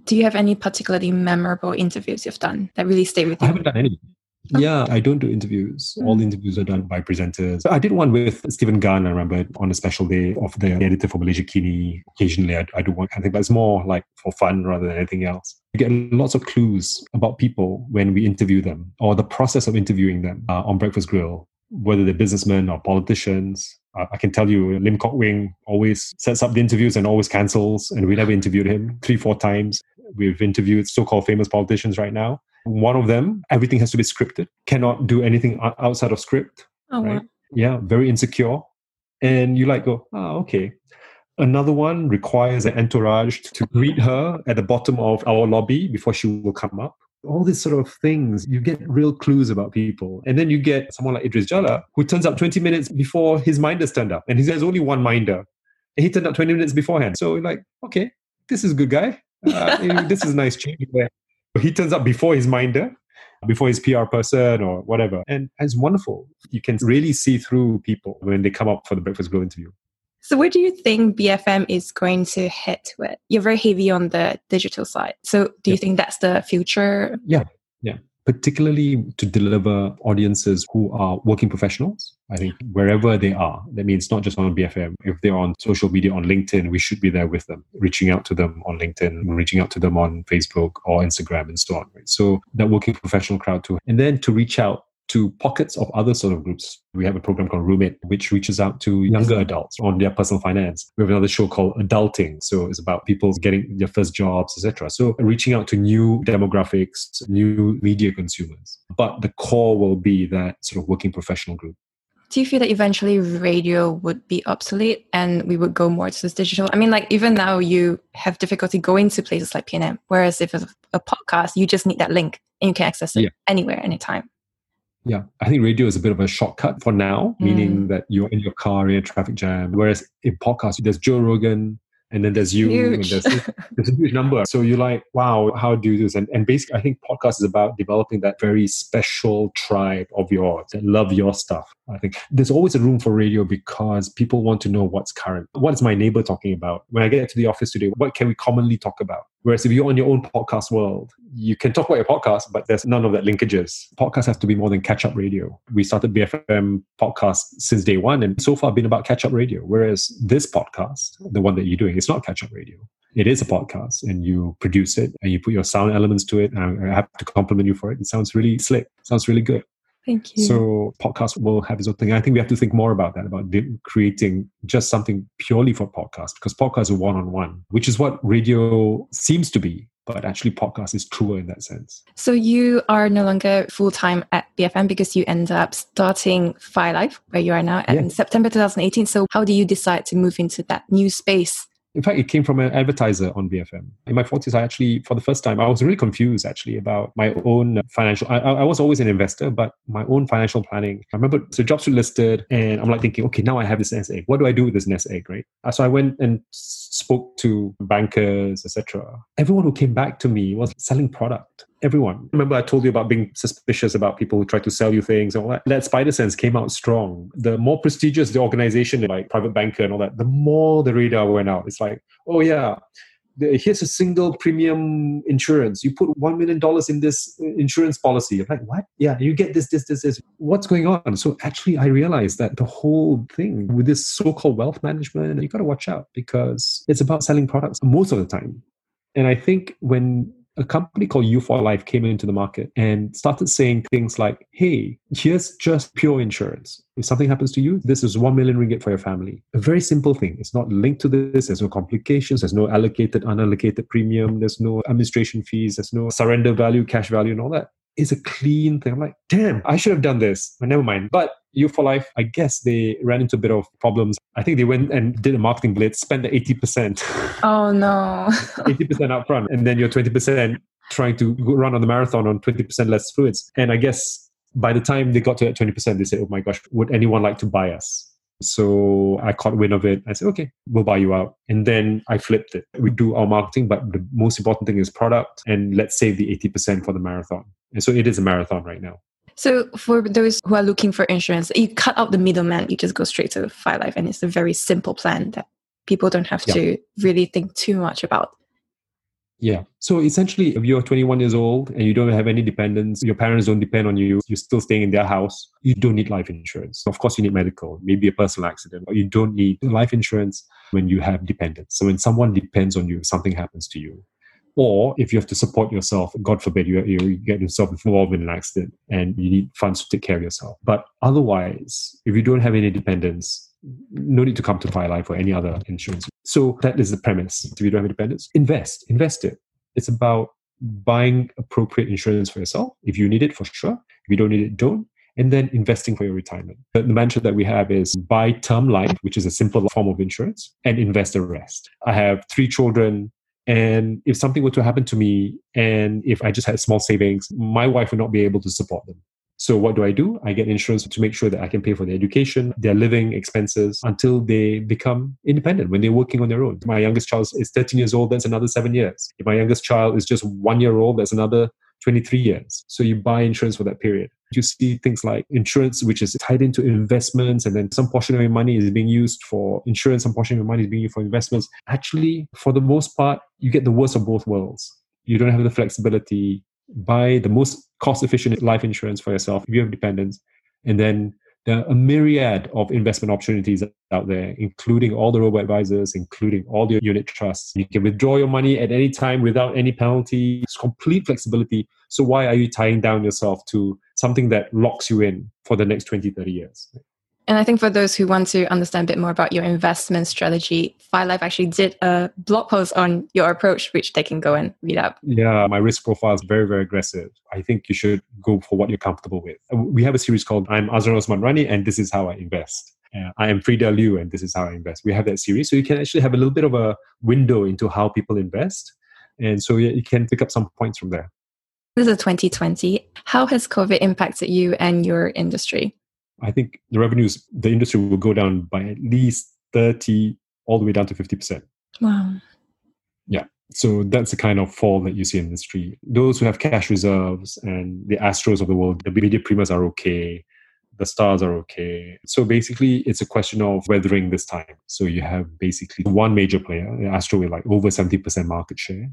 Do you have any particularly memorable interviews you've done that really stay with you? I haven't done any. Yeah, I don't do interviews. All the mm. interviews are done by presenters. I did one with Steven Gan, I remember, on a special day of the editor for Malaysiakini. Occasionally, I, I do one kind of thing, but it's more like for fun rather than anything else. We get lots of clues about people when we interview them or the process of interviewing them uh, on Breakfast Grill, whether they're businessmen or politicians. Uh, I can tell you, Lim Kok Wing always sets up the interviews and always cancels, and we never interviewed him three, four times. We've interviewed so called famous politicians right now one of them, everything has to be scripted, cannot do anything outside of script. Oh, right? Wow. Yeah, very insecure. And you like go, oh, okay. Another one requires an entourage to greet her at the bottom of our lobby before she will come up. All these sort of things, you get real clues about people. And then you get someone like Idris Jala, who turns up 20 minutes before his minders turned up. And he has only one minder. And he turned up 20 minutes beforehand. So like, okay, this is a good guy. Uh, this is a nice change there. He turns up before his minder before his PR person or whatever. And it's wonderful. You can really see through people when they come up for the Breakfast Grill interview. So, where do you think BFM is going to head with? You're very heavy on the digital side. So, do you think that's the future? Yeah particularly to deliver audiences who are working professionals. I think wherever they are, that means not just on BFM. If they're on social media, on LinkedIn, we should be there with them, reaching out to them on LinkedIn, reaching out to them on Facebook or Instagram and so on. Right? So that working professional crowd too. And then to reach out to pockets of other sort of groups. We have a program called Roommate, which reaches out to younger adults on their personal finance. We have another show called Adulting. So it's about people getting their first jobs, etc. So reaching out to new demographics, new media consumers. But the core will be that sort of working professional group. Do you feel that eventually radio would be obsolete and we would go more to this digital? I mean, like even now you have difficulty going to places like PNM, whereas if it's a podcast, you just need that link and you can access it yeah. anywhere, anytime. Yeah, I think radio is a bit of a shortcut for now, mm. meaning that you're in your car in a traffic jam. Whereas in podcast, there's Joe Rogan, and then there's you, huge. and there's, there's a huge number. So you're like, wow, how do you do this? And, and basically, I think podcast is about developing that very special tribe of yours that love your stuff. I think there's always a room for radio because people want to know what's current. What is my neighbor talking about? When I get to the office today, what can we commonly talk about? Whereas if you're on your own podcast world, you can talk about your podcast, but there's none of that linkages. Podcasts have to be more than catch up radio. We started BFM podcast since day one, and so far been about catch up radio. Whereas this podcast, the one that you're doing, it's not catch up radio. It is a podcast, and you produce it and you put your sound elements to it. And I have to compliment you for it. It sounds really slick. Sounds really good. Thank you. So podcast will have its own thing. I think we have to think more about that, about creating just something purely for podcast, because podcasts are one-on-one, which is what radio seems to be. But actually, podcast is truer in that sense. So you are no longer full time at BFM because you end up starting Fi Life, where you are now, in yeah. September 2018. So how do you decide to move into that new space in fact, it came from an advertiser on BFM. In my 40s, I actually, for the first time, I was really confused actually about my own financial. I, I was always an investor, but my own financial planning. I remember the jobs were listed, and I'm like thinking, okay, now I have this nest egg. What do I do with this nest egg, right? Uh, so I went and spoke to bankers, etc. Everyone who came back to me was selling product everyone. Remember, I told you about being suspicious about people who try to sell you things and all that. That spider sense came out strong. The more prestigious the organization, like private banker and all that, the more the radar went out. It's like, oh yeah, here's a single premium insurance. You put $1 million in this uh, insurance policy. I'm like, what? Yeah, you get this, this, this, this. What's going on? So actually, I realized that the whole thing with this so called wealth management, you got to watch out because it's about selling products most of the time. And I think when a company called U4 Life came into the market and started saying things like, hey, here's just pure insurance. If something happens to you, this is 1 million ringgit for your family. A very simple thing. It's not linked to this. There's no complications. There's no allocated, unallocated premium. There's no administration fees. There's no surrender value, cash value, and all that. It's a clean thing. I'm like, damn, I should have done this. But never mind. But U4 Life, I guess they ran into a bit of problems. I think they went and did a marketing blitz, spent the 80%. Oh no. 80% up front. And then you're 20% trying to run on the marathon on 20% less fluids. And I guess by the time they got to that 20%, they said, oh my gosh, would anyone like to buy us? So I caught wind of it. I said, okay, we'll buy you out. And then I flipped it. We do our marketing, but the most important thing is product. And let's save the 80% for the marathon. And so it is a marathon right now. So for those who are looking for insurance, you cut out the middleman. You just go straight to Fi Life. And it's a very simple plan that people don't have yeah. to really think too much about. Yeah. So essentially, if you're 21 years old and you don't have any dependents, your parents don't depend on you, you're still staying in their house, you don't need life insurance. Of course, you need medical, maybe a personal accident, but you don't need life insurance when you have dependents. So when someone depends on you, something happens to you. Or if you have to support yourself, God forbid you, you get yourself involved in an accident and you need funds to take care of yourself. But otherwise, if you don't have any dependents, no need to come to Fi Life or any other insurance. So that is the premise. If you don't have independence, invest, invest it. It's about buying appropriate insurance for yourself. If you need it, for sure. If you don't need it, don't. and then investing for your retirement. The mantra that we have is buy term life, which is a simple form of insurance, and invest the rest. I have three children. And if something were to happen to me, and if I just had small savings, my wife would not be able to support them. So what do I do? I get insurance to make sure that I can pay for their education, their living expenses until they become independent when they're working on their own. My youngest child is 13 years old, that's another seven years. If my youngest child is just one year old, that's another 23 years. So you buy insurance for that period. You see things like insurance, which is tied into investments, and then some portion of your money is being used for insurance, some portion of your money is being used for investments. Actually, for the most part, you get the worst of both worlds. You don't have the flexibility buy the most cost efficient life insurance for yourself if you have dependents. And then there are a myriad of investment opportunities out there, including all the robo advisors, including all the unit trusts. You can withdraw your money at any time without any penalty. It's complete flexibility. So why are you tying down yourself to something that locks you in for the next 20, 30 years? And I think for those who want to understand a bit more about your investment strategy, Fi Life actually did a blog post on your approach, which they can go and read up. Yeah, my risk profile is very, very aggressive. I think you should go for what you're comfortable with. We have a series called I'm Azran Osman Rani, and this is how I invest. Uh, I am Freda Liu, and this is how I invest. We have that series. So you can actually have a little bit of a window into how people invest. And so you can pick up some points from there. This is 2020. How has COVID impacted you and your industry? I think the revenues, the industry will go down by at least 30 all the way down to 50%. Wow. Yeah. So that's the kind of fall that you see in the industry. Those who have cash reserves and the Astros of the world, the media Primas are okay. The stars are okay. So basically, it's a question of weathering this time. So you have basically one major player, Astro, with like over 70% market share.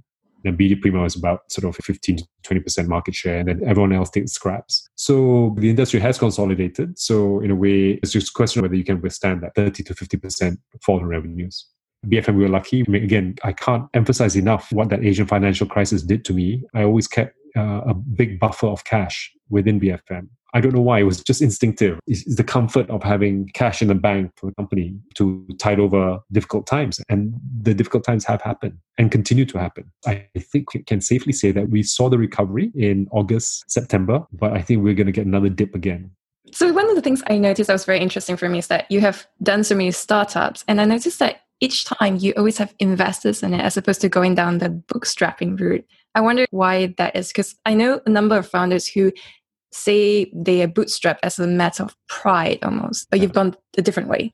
And BD Prima is about sort of 15 to 20% market share, and then everyone else takes scraps. So the industry has consolidated. So in a way, it's just a question whether you can withstand that 30 to 50% fall in revenues. BFM, we were lucky. I mean, again, I can't emphasize enough what that Asian financial crisis did to me. I always kept uh, a big buffer of cash within BFM. I don't know why. It was just instinctive. It's, the comfort of having cash in the bank for the company to tide over difficult times. And the difficult times have happened and continue to happen. I think we can safely say that we saw the recovery in August, September, but I think we're going to get another dip again. So, one of the things I noticed that was very interesting for me is that you have done so many startups. And I noticed that each time you always have investors in it as opposed to going down the bootstrapping route. I wonder why that is because I know a number of founders who say they are bootstrapped as a matter of pride almost, but you've gone a different way.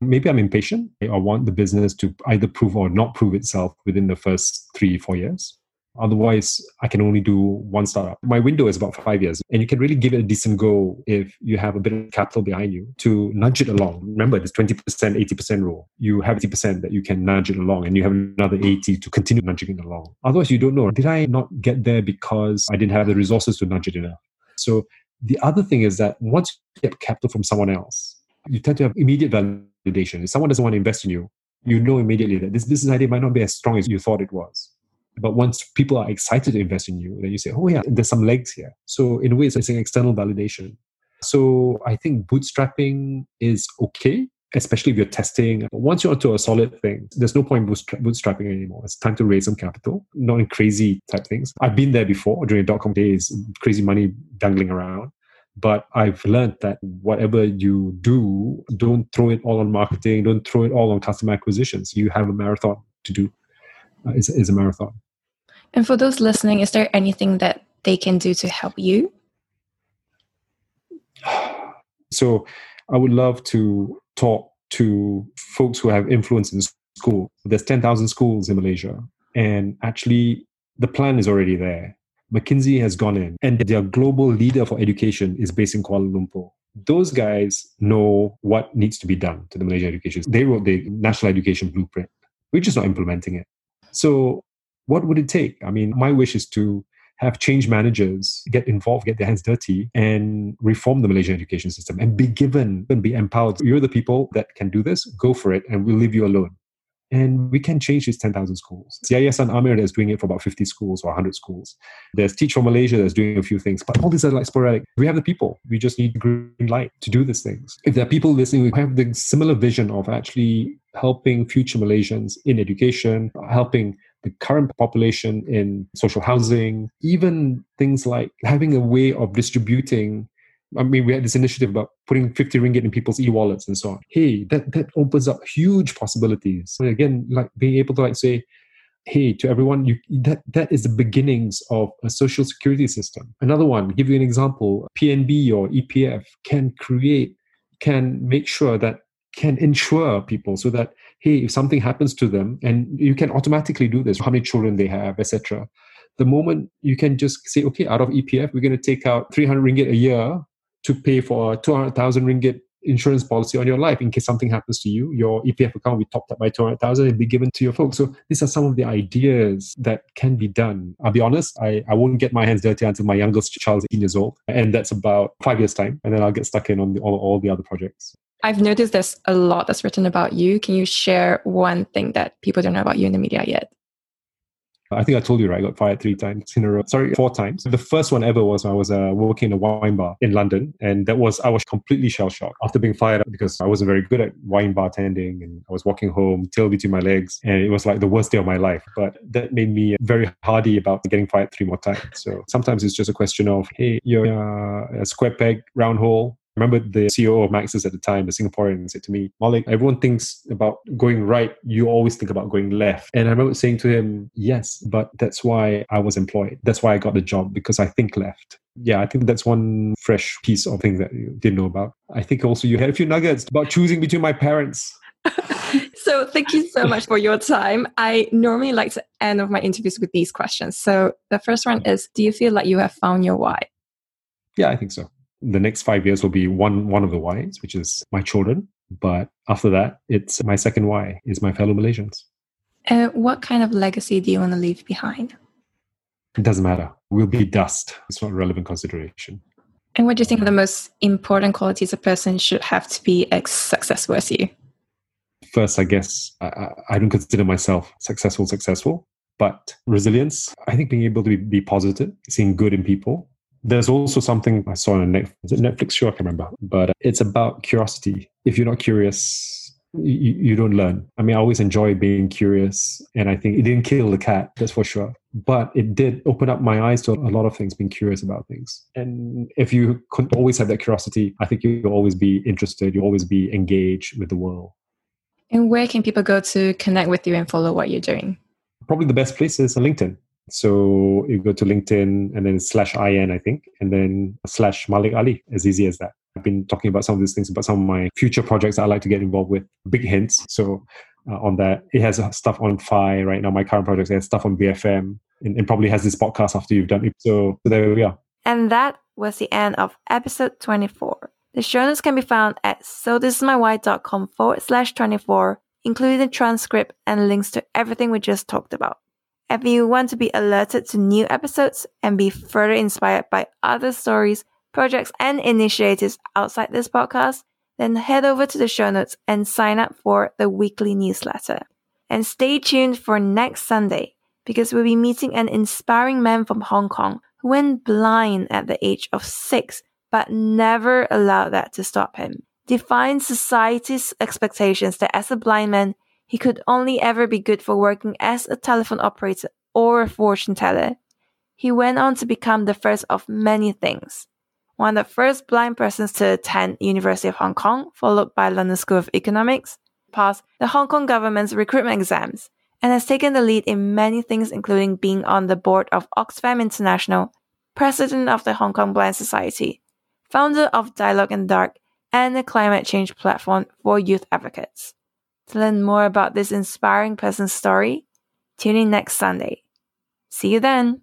Maybe I'm impatient. I want the business to either prove or not prove itself within the first three, four years. Otherwise, I can only do one startup. My window is about five years, and you can really give it a decent go if you have a bit of capital behind you to nudge it along. Remember, this 20%, 80% rule. You have 80% that you can nudge it along, and you have another 80 to continue nudging it along. Otherwise, you don't know. Did I not get there because I didn't have the resources to nudge it enough? So the other thing is that once you get capital from someone else, you tend to have immediate validation. If someone doesn't want to invest in you, you know immediately that this business idea might not be as strong as you thought it was. But once people are excited to invest in you, then you say, oh, yeah, there's some legs here. So, in a way, it's an external validation. So, I think bootstrapping is okay especially if you're testing. Once you're onto a solid thing, there's no point bootstrapping anymore. It's time to raise some capital, not in crazy type things. I've been there before during dot com days, crazy money dangling around. But I've learned that whatever you do, don't throw it all on marketing, don't throw it all on customer acquisitions. You have a marathon to do. Uh, is, is a marathon. And for those listening, is there anything that they can do to help you? So I would love to talk to folks who have influence in school. There's 10,000 schools in Malaysia, and actually, the plan is already there. McKinsey has gone in, and their global leader for education is based in Kuala Lumpur. Those guys know what needs to be done to the Malaysian education. They wrote the national education blueprint. We're just not implementing it. So, what would it take? I mean, my wish is to have change managers get involved, get their hands dirty, and reform the Malaysian education system and be given and be empowered. You're the people that can do this, go for it, and we'll leave you alone. And we can change these 10,000 schools. Yayasan Amir is doing it for about 50 schools or 100 schools. There's Teach for Malaysia that's doing a few things, but all these are like sporadic. We have the people. We just need green light to do these things. If there are people listening who have the similar vision of actually helping future Malaysians in education, helping the current population in social housing, even things like having a way of distributing I mean, we had this initiative about putting 50 ringgit in people's e-wallets and so on. Hey, that, that opens up huge possibilities. So again, like being able to like say, hey, to everyone, you, that, that is the beginnings of a social security system. Another one, give you an example, PNB or EPF can create, can make sure that can insure people so that hey if something happens to them and you can automatically do this how many children they have etc the moment you can just say okay out of epf we're going to take out 300 ringgit a year to pay for a 200,000 ringgit insurance policy on your life in case something happens to you. Your EPF account will be topped up by 200,000 and be given to your folks. So these are some of the ideas that can be done. I'll be honest, I, I won't get my hands dirty until my youngest child is 18 years old. And that's about five years time. And then I'll get stuck in on the, all, all the other projects. I've noticed there's a lot that's written about you. Can you share one thing that people don't know about you in the media yet? I think I told you, right? I got fired three times in a row. Sorry, four times. The first one ever was I was uh, working in a wine bar in London. And that was, I was completely shell shocked after being fired because I wasn't very good at wine bartending and I was walking home, tail between my legs. And it was like the worst day of my life. But that made me very hardy about getting fired three more times. So sometimes it's just a question of, hey, you're a square peg, round hole remember the CEO of Maxis at the time, the Singaporean, said to me, Malik, everyone thinks about going right. You always think about going left. And I remember saying to him, yes, but that's why I was employed. That's why I got the job because I think left. Yeah, I think that's one fresh piece of thing that you didn't know about. I think also you had a few nuggets about choosing between my parents. so thank you so much for your time. I normally like to end of my interviews with these questions. So the first one is, do you feel like you have found your why? Yeah, I think so the next five years will be one one of the whys, which is my children. But after that, it's my second why is my fellow Malaysians. Uh, what kind of legacy do you want to leave behind? It doesn't matter. We'll be dust. It's not a relevant consideration. And what do you think are the most important qualities a person should have to be as successful as you? First, I guess I, I don't consider myself successful, successful, but resilience. I think being able to be, be positive, seeing good in people, there's also something I saw on a Netflix, Netflix show, I can remember, but uh, it's about curiosity. If you're not curious, you, you don't learn. I mean, I always enjoy being curious, and I think it didn't kill the cat, that's for sure. But it did open up my eyes to a lot of things, being curious about things. And if you could always have that curiosity, I think you'll always be interested, you'll always be engaged with the world. And where can people go to connect with you and follow what you're doing? Probably the best place is LinkedIn. So you go to LinkedIn and then slash IN, I think, and then slash Malik Ali, as easy as that. I've been talking about some of these things, about some of my future projects I like to get involved with. Big hints. So uh, on that, it has stuff on Fi right now. My current project has stuff on BFM and, and probably has this podcast after you've done it. So, so there we are. And that was the end of episode 24. The show notes can be found at so this is forward slash 24, including the transcript and links to everything we just talked about. If you want to be alerted to new episodes and be further inspired by other stories, projects, and initiatives outside this podcast, then head over to the show notes and sign up for the weekly newsletter. And stay tuned for next Sunday because we'll be meeting an inspiring man from Hong Kong who went blind at the age of six, but never allowed that to stop him. Defying society's expectations that as a blind man, he could only ever be good for working as a telephone operator or a fortune teller. He went on to become the first of many things. One of the first blind persons to attend University of Hong Kong, followed by London School of Economics, passed the Hong Kong government's recruitment exams, and has taken the lead in many things including being on the board of Oxfam International, president of the Hong Kong Blind Society, founder of Dialogue in the Dark, and the climate change platform for youth advocates. To learn more about this inspiring person's story, tune in next Sunday. See you then!